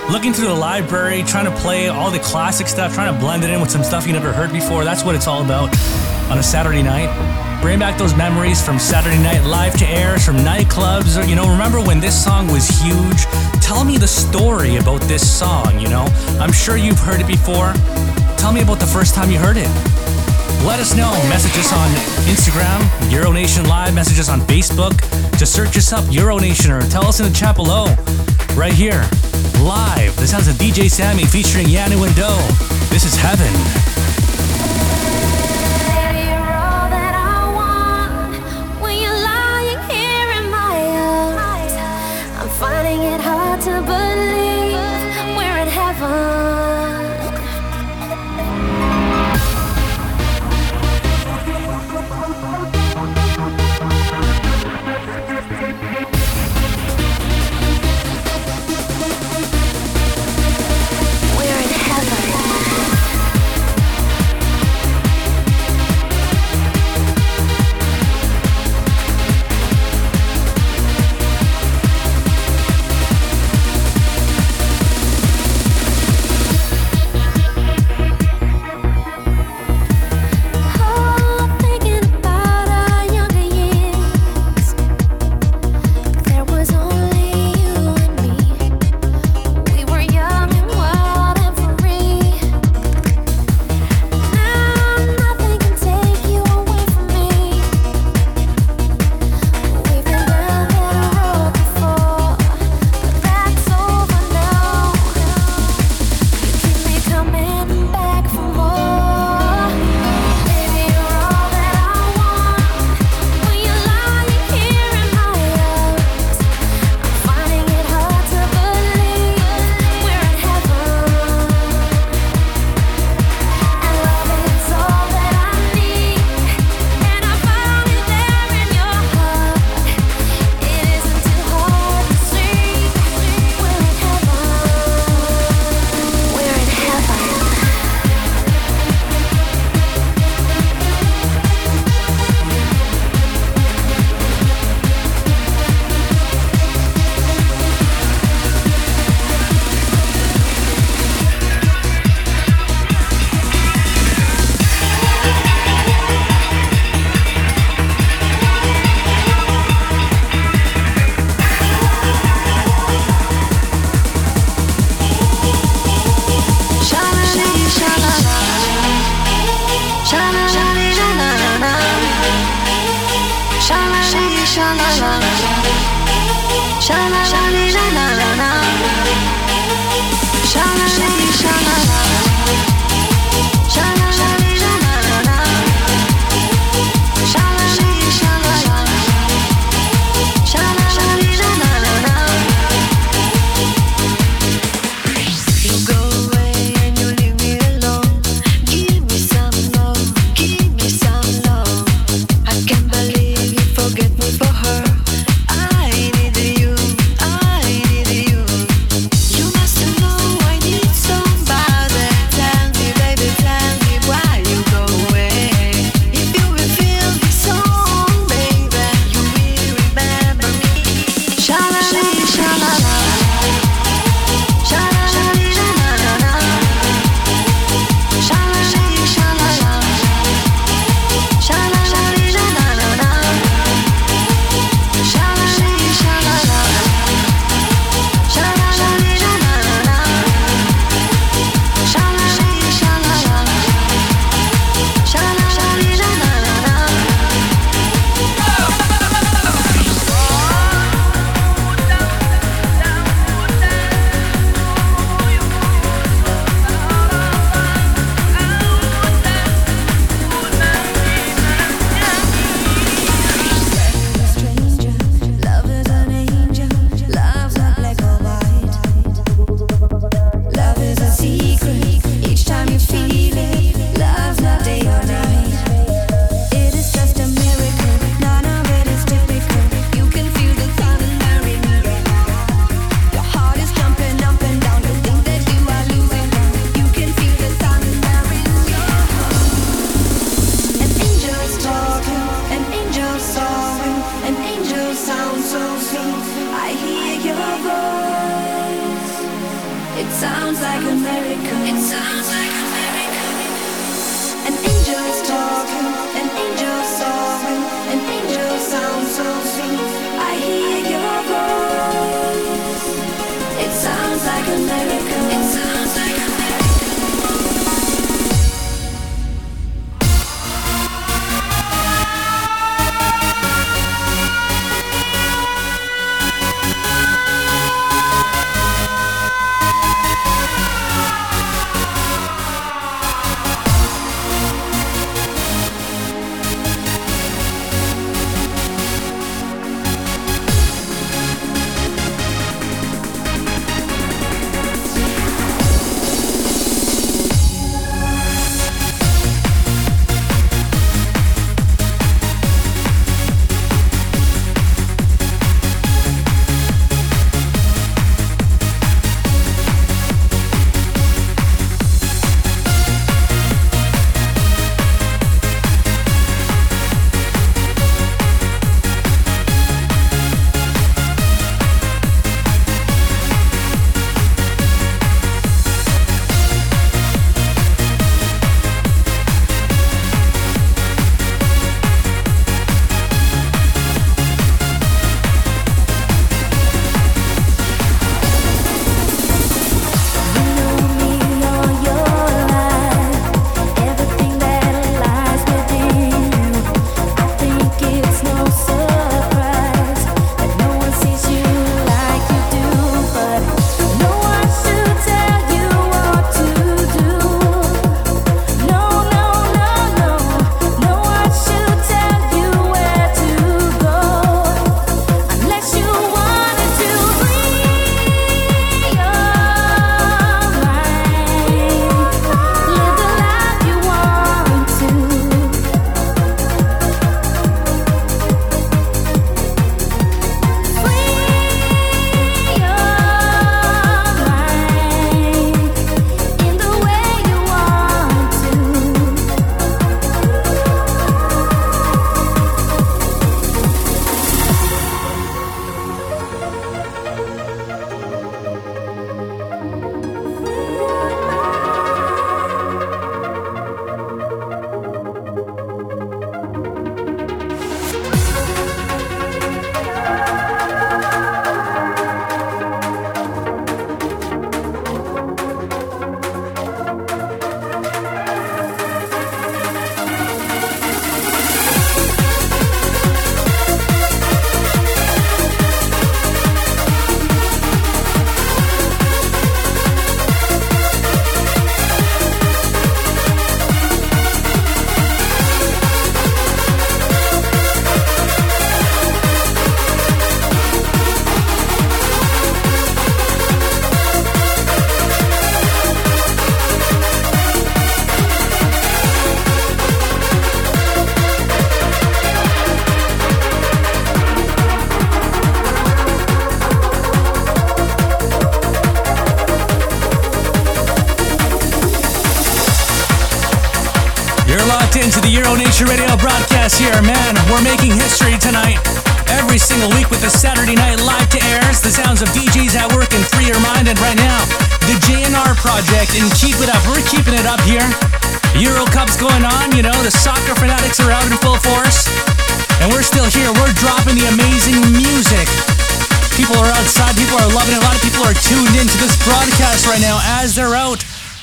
Looking through the library, trying to play all the classic stuff, trying to blend it in with some stuff you never heard before. That's what it's all about on a Saturday night. Bring back those memories from Saturday night live to air, from nightclubs, or, you know, remember when this song was huge? Tell me the story about this song, you know? I'm sure you've heard it before. Tell me about the first time you heard it. Let us know. Message us on Instagram, Euronation Live. Message us on Facebook. Just search us up, Euronation, or tell us in the chat below. Right here, live. The sounds of DJ Sammy featuring Yanou and Do. This is Heaven.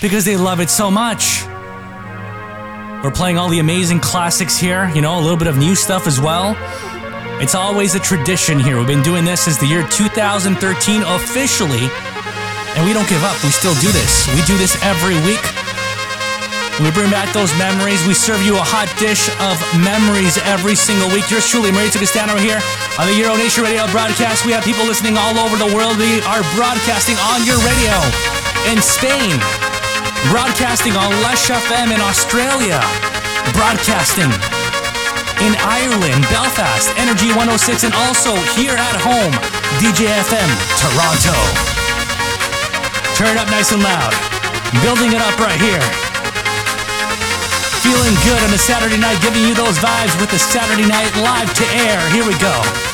Because they love it so much. We're playing all the amazing classics here, you know, a little bit of new stuff as well. It's always a tradition here. We've been doing this since the year 2013 officially, and we don't give up. We still do this. We do this every week. We bring back those memories. We serve you a hot dish of memories every single week. Yours truly, Mauricio Castano here on the Euro Nation Radio broadcast. We have people listening all over the world. We are broadcasting on your radio in Spain, broadcasting on Lush FM in Australia, broadcasting in Ireland, Belfast, Energy 106, and also here at home, DJFM Toronto. Turn it up nice and loud. Building it up right here. Feeling good on a Saturday night, giving you those vibes with the Saturday Night Live to air. Here we go.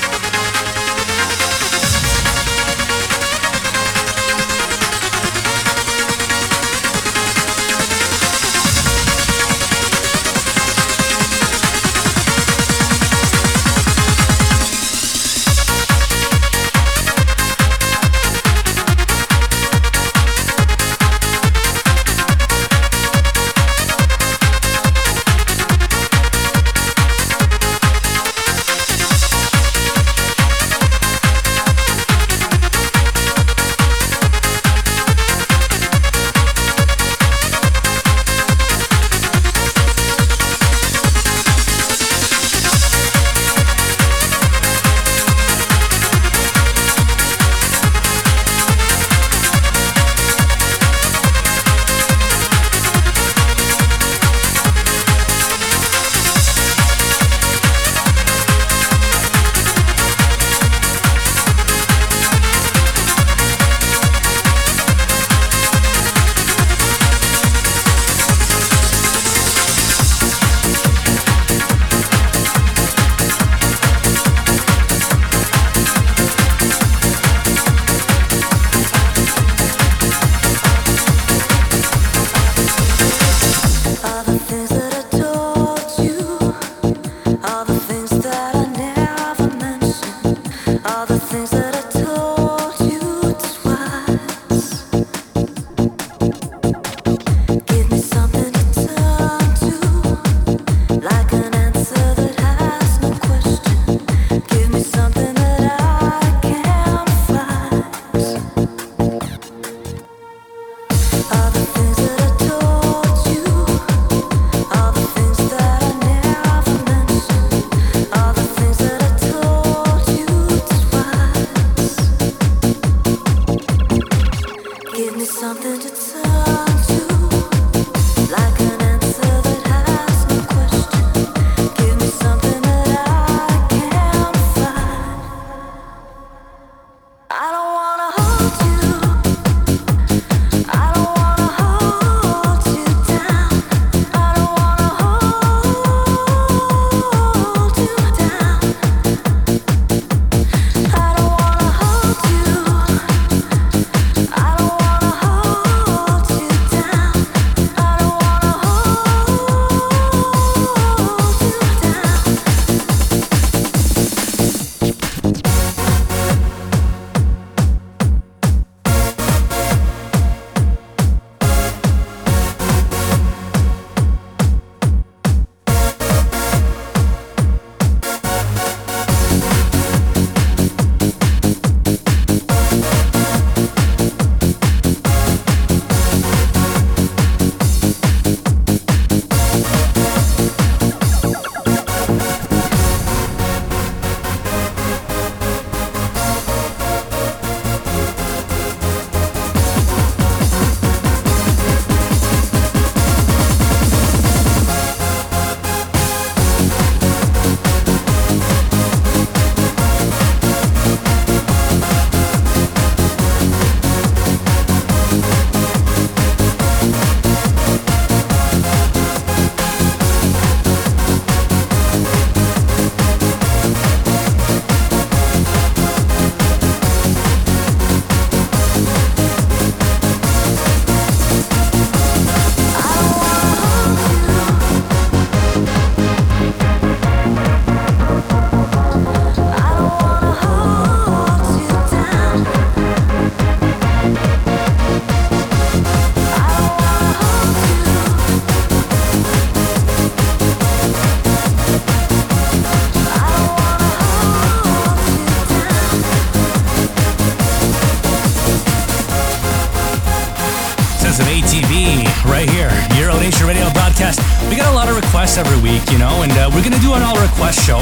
every week, you know, and uh, we're gonna do an all request show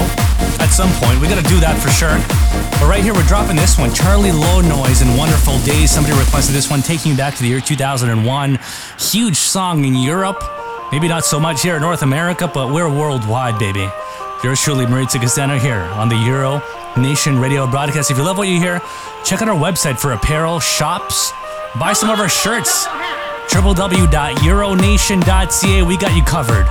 at some point. We're gonna do that for sure. But right here, we're dropping this one Charly Lownoise and Wonderful Days. Somebody requested this one, taking you back to the year 2001. Huge song in Europe. Maybe not so much here in North America, but we're worldwide, baby. Yours truly, Maritza Castano here on the Euro Nation Radio broadcast. If you love what you hear, check out our website for apparel, shops, buy some of our shirts www.euronation.ca. We got you covered.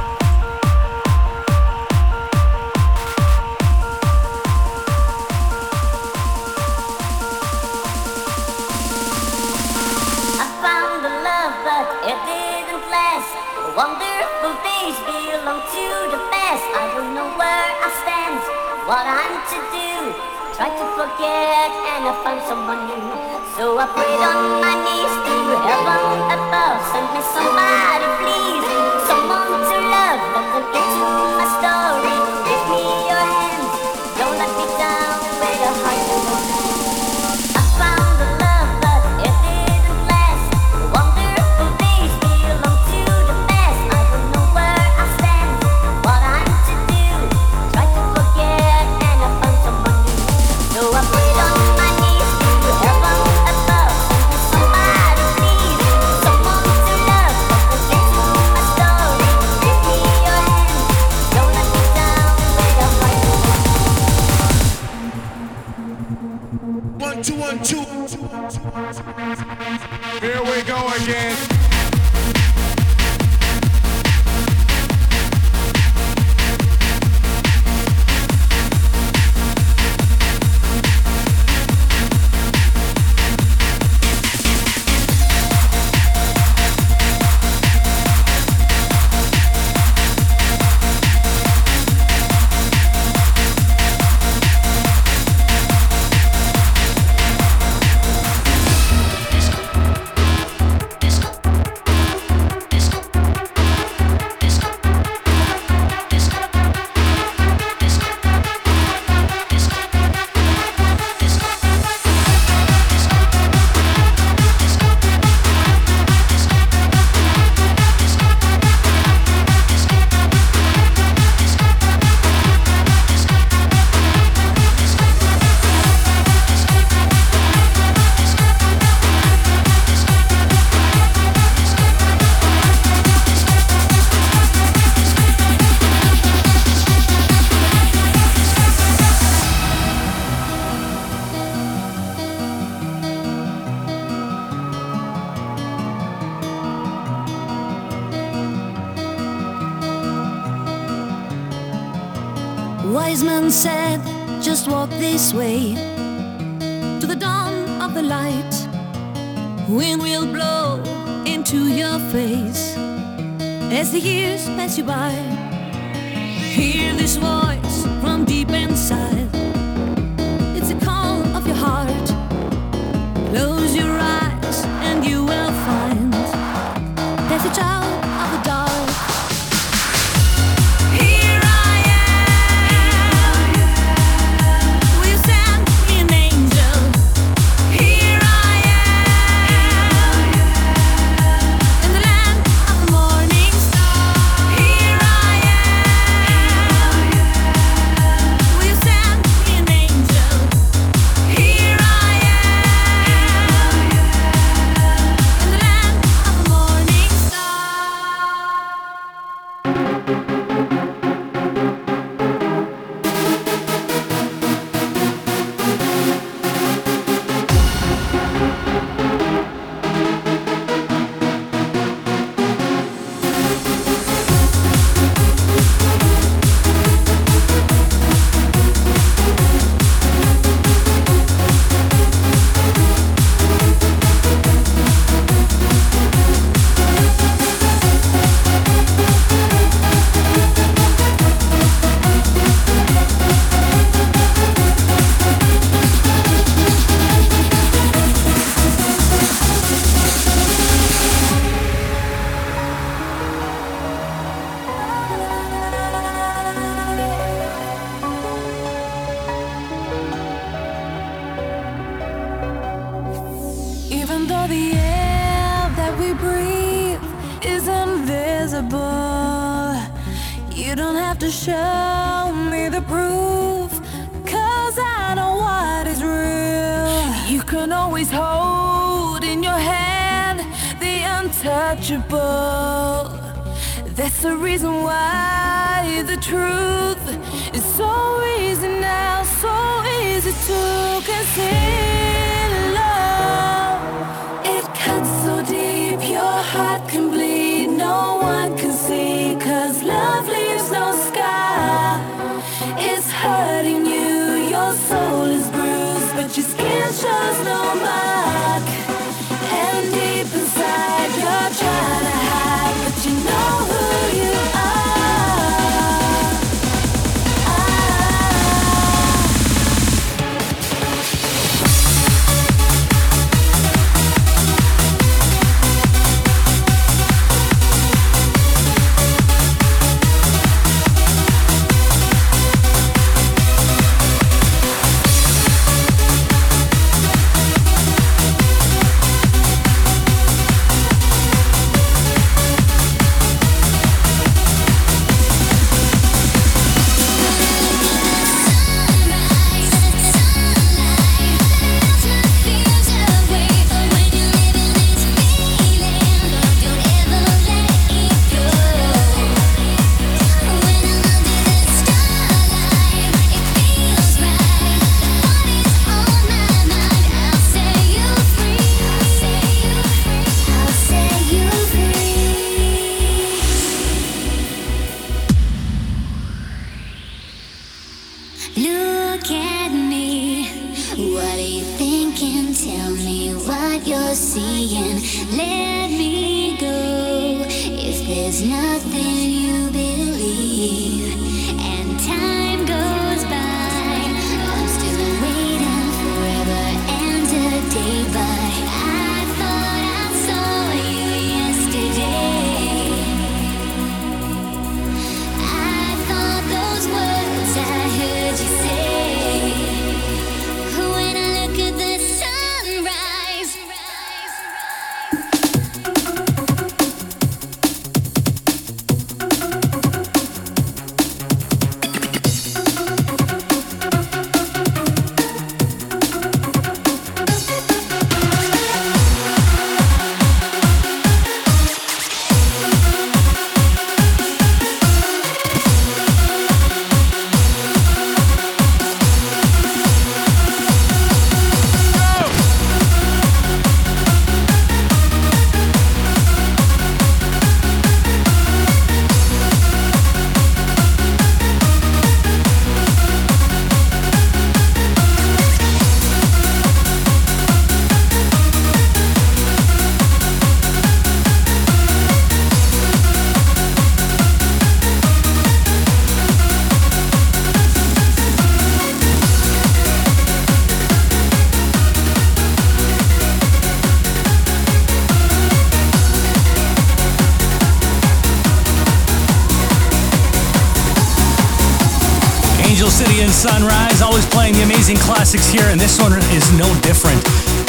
Classics here, and this one is no different.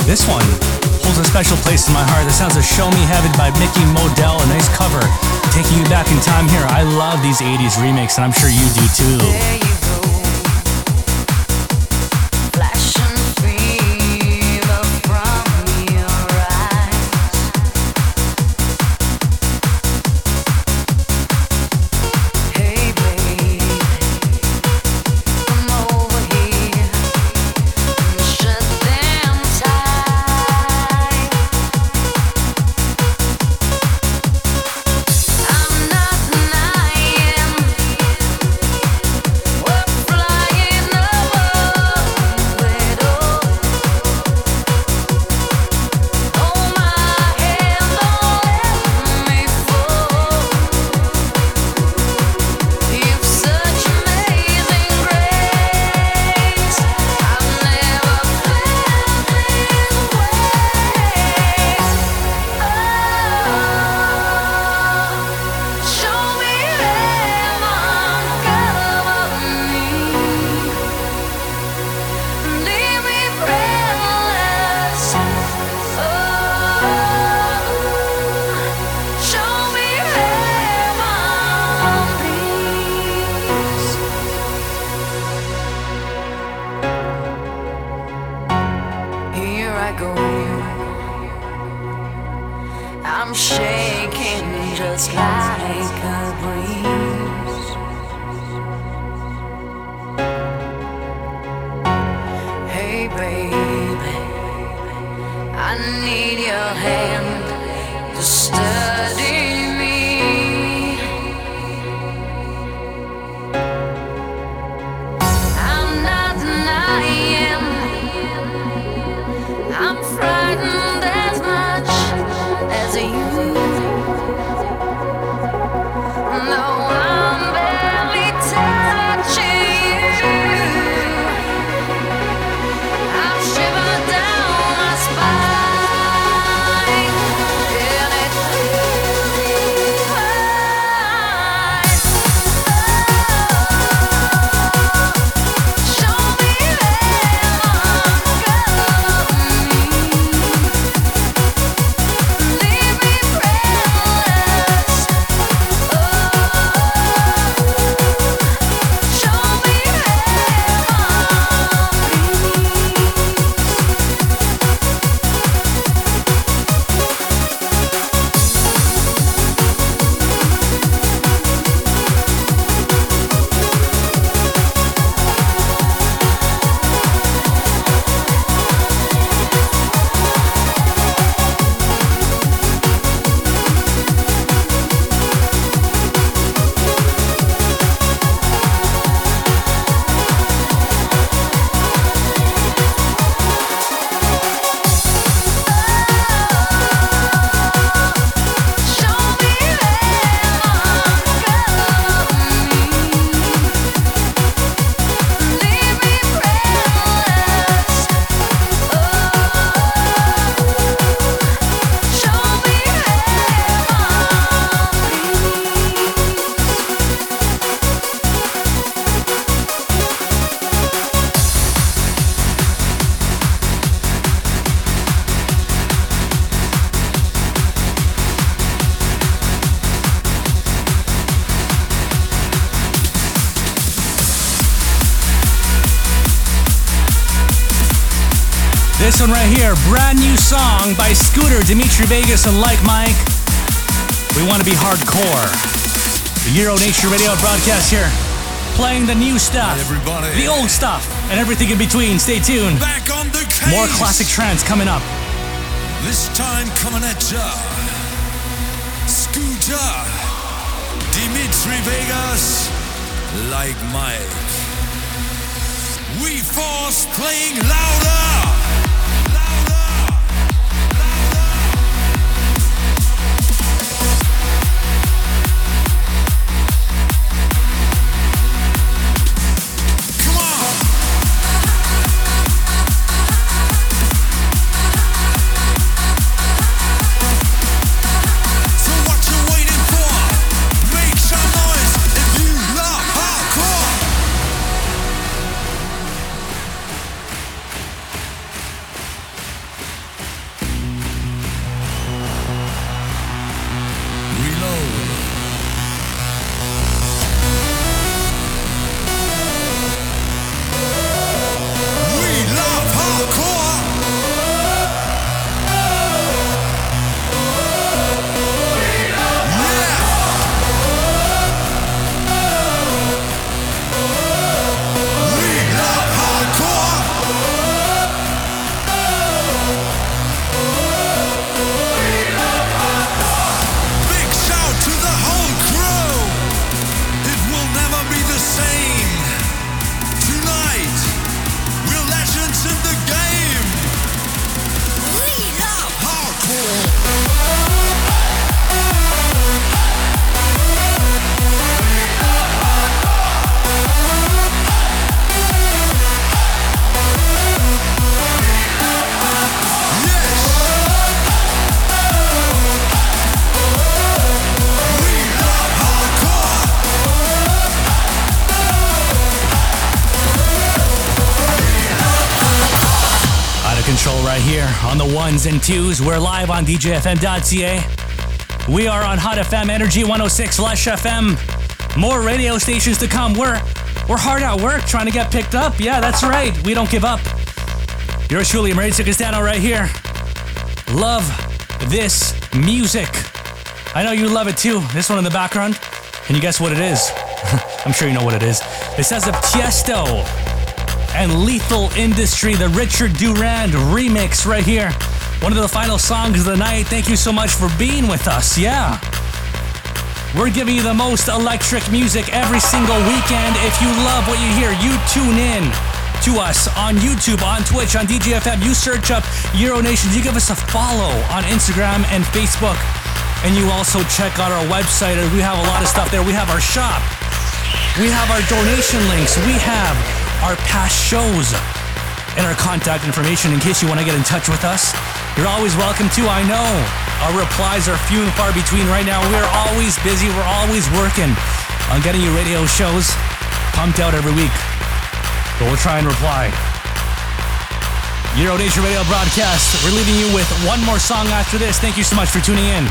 This one holds a special place in my heart. The sounds of Show Me Heaven by Micky Modelle, a nice cover, taking you back in time here. I love these 80s remakes, and I'm sure you do too. Song by Scooter, Dimitri Vegas, and Like Mike. We want to be hardcore. The Euro Nation Radio broadcast here, playing the new stuff, the old stuff, and everything in between. Stay tuned. Back on the More classic trance coming up. This time coming at ya. Scooter. Dimitri Vegas. Like Mike. We Force playing louder. On the ones and twos. We're live on DJFM.ca. We are on Hot FM Energy 106 Lush FM. More radio stations to come. We're we're hard at work trying to get picked up. Yeah, that's right. We don't give up. Yours truly, Maurizio Castano, right here. Love this music. I know you love it too. This one in the background. Can you guess what it is? I'm sure you know what it is. It says of Tiesto and Lethal Industry, the Richard Durand remix right here. One of the final songs of the night. Thank you so much for being with us. Yeah. We're giving you the most electric music every single weekend. If you love what you hear, you tune in to us on YouTube, on Twitch, on DJFM. You search up Euro Nations. You give us a follow on Instagram and Facebook. And you also check out our website. We have a lot of stuff there. We have our shop. We have our donation links. We have our past shows and our contact information in case you want to get in touch with us. You're always welcome to. I know our replies are few and far between right now. We're always busy. We're always working on getting you radio shows pumped out every week. But we'll try and reply. Euro Nation Radio broadcast. We're leaving you with one more song after this. Thank you so much for tuning in.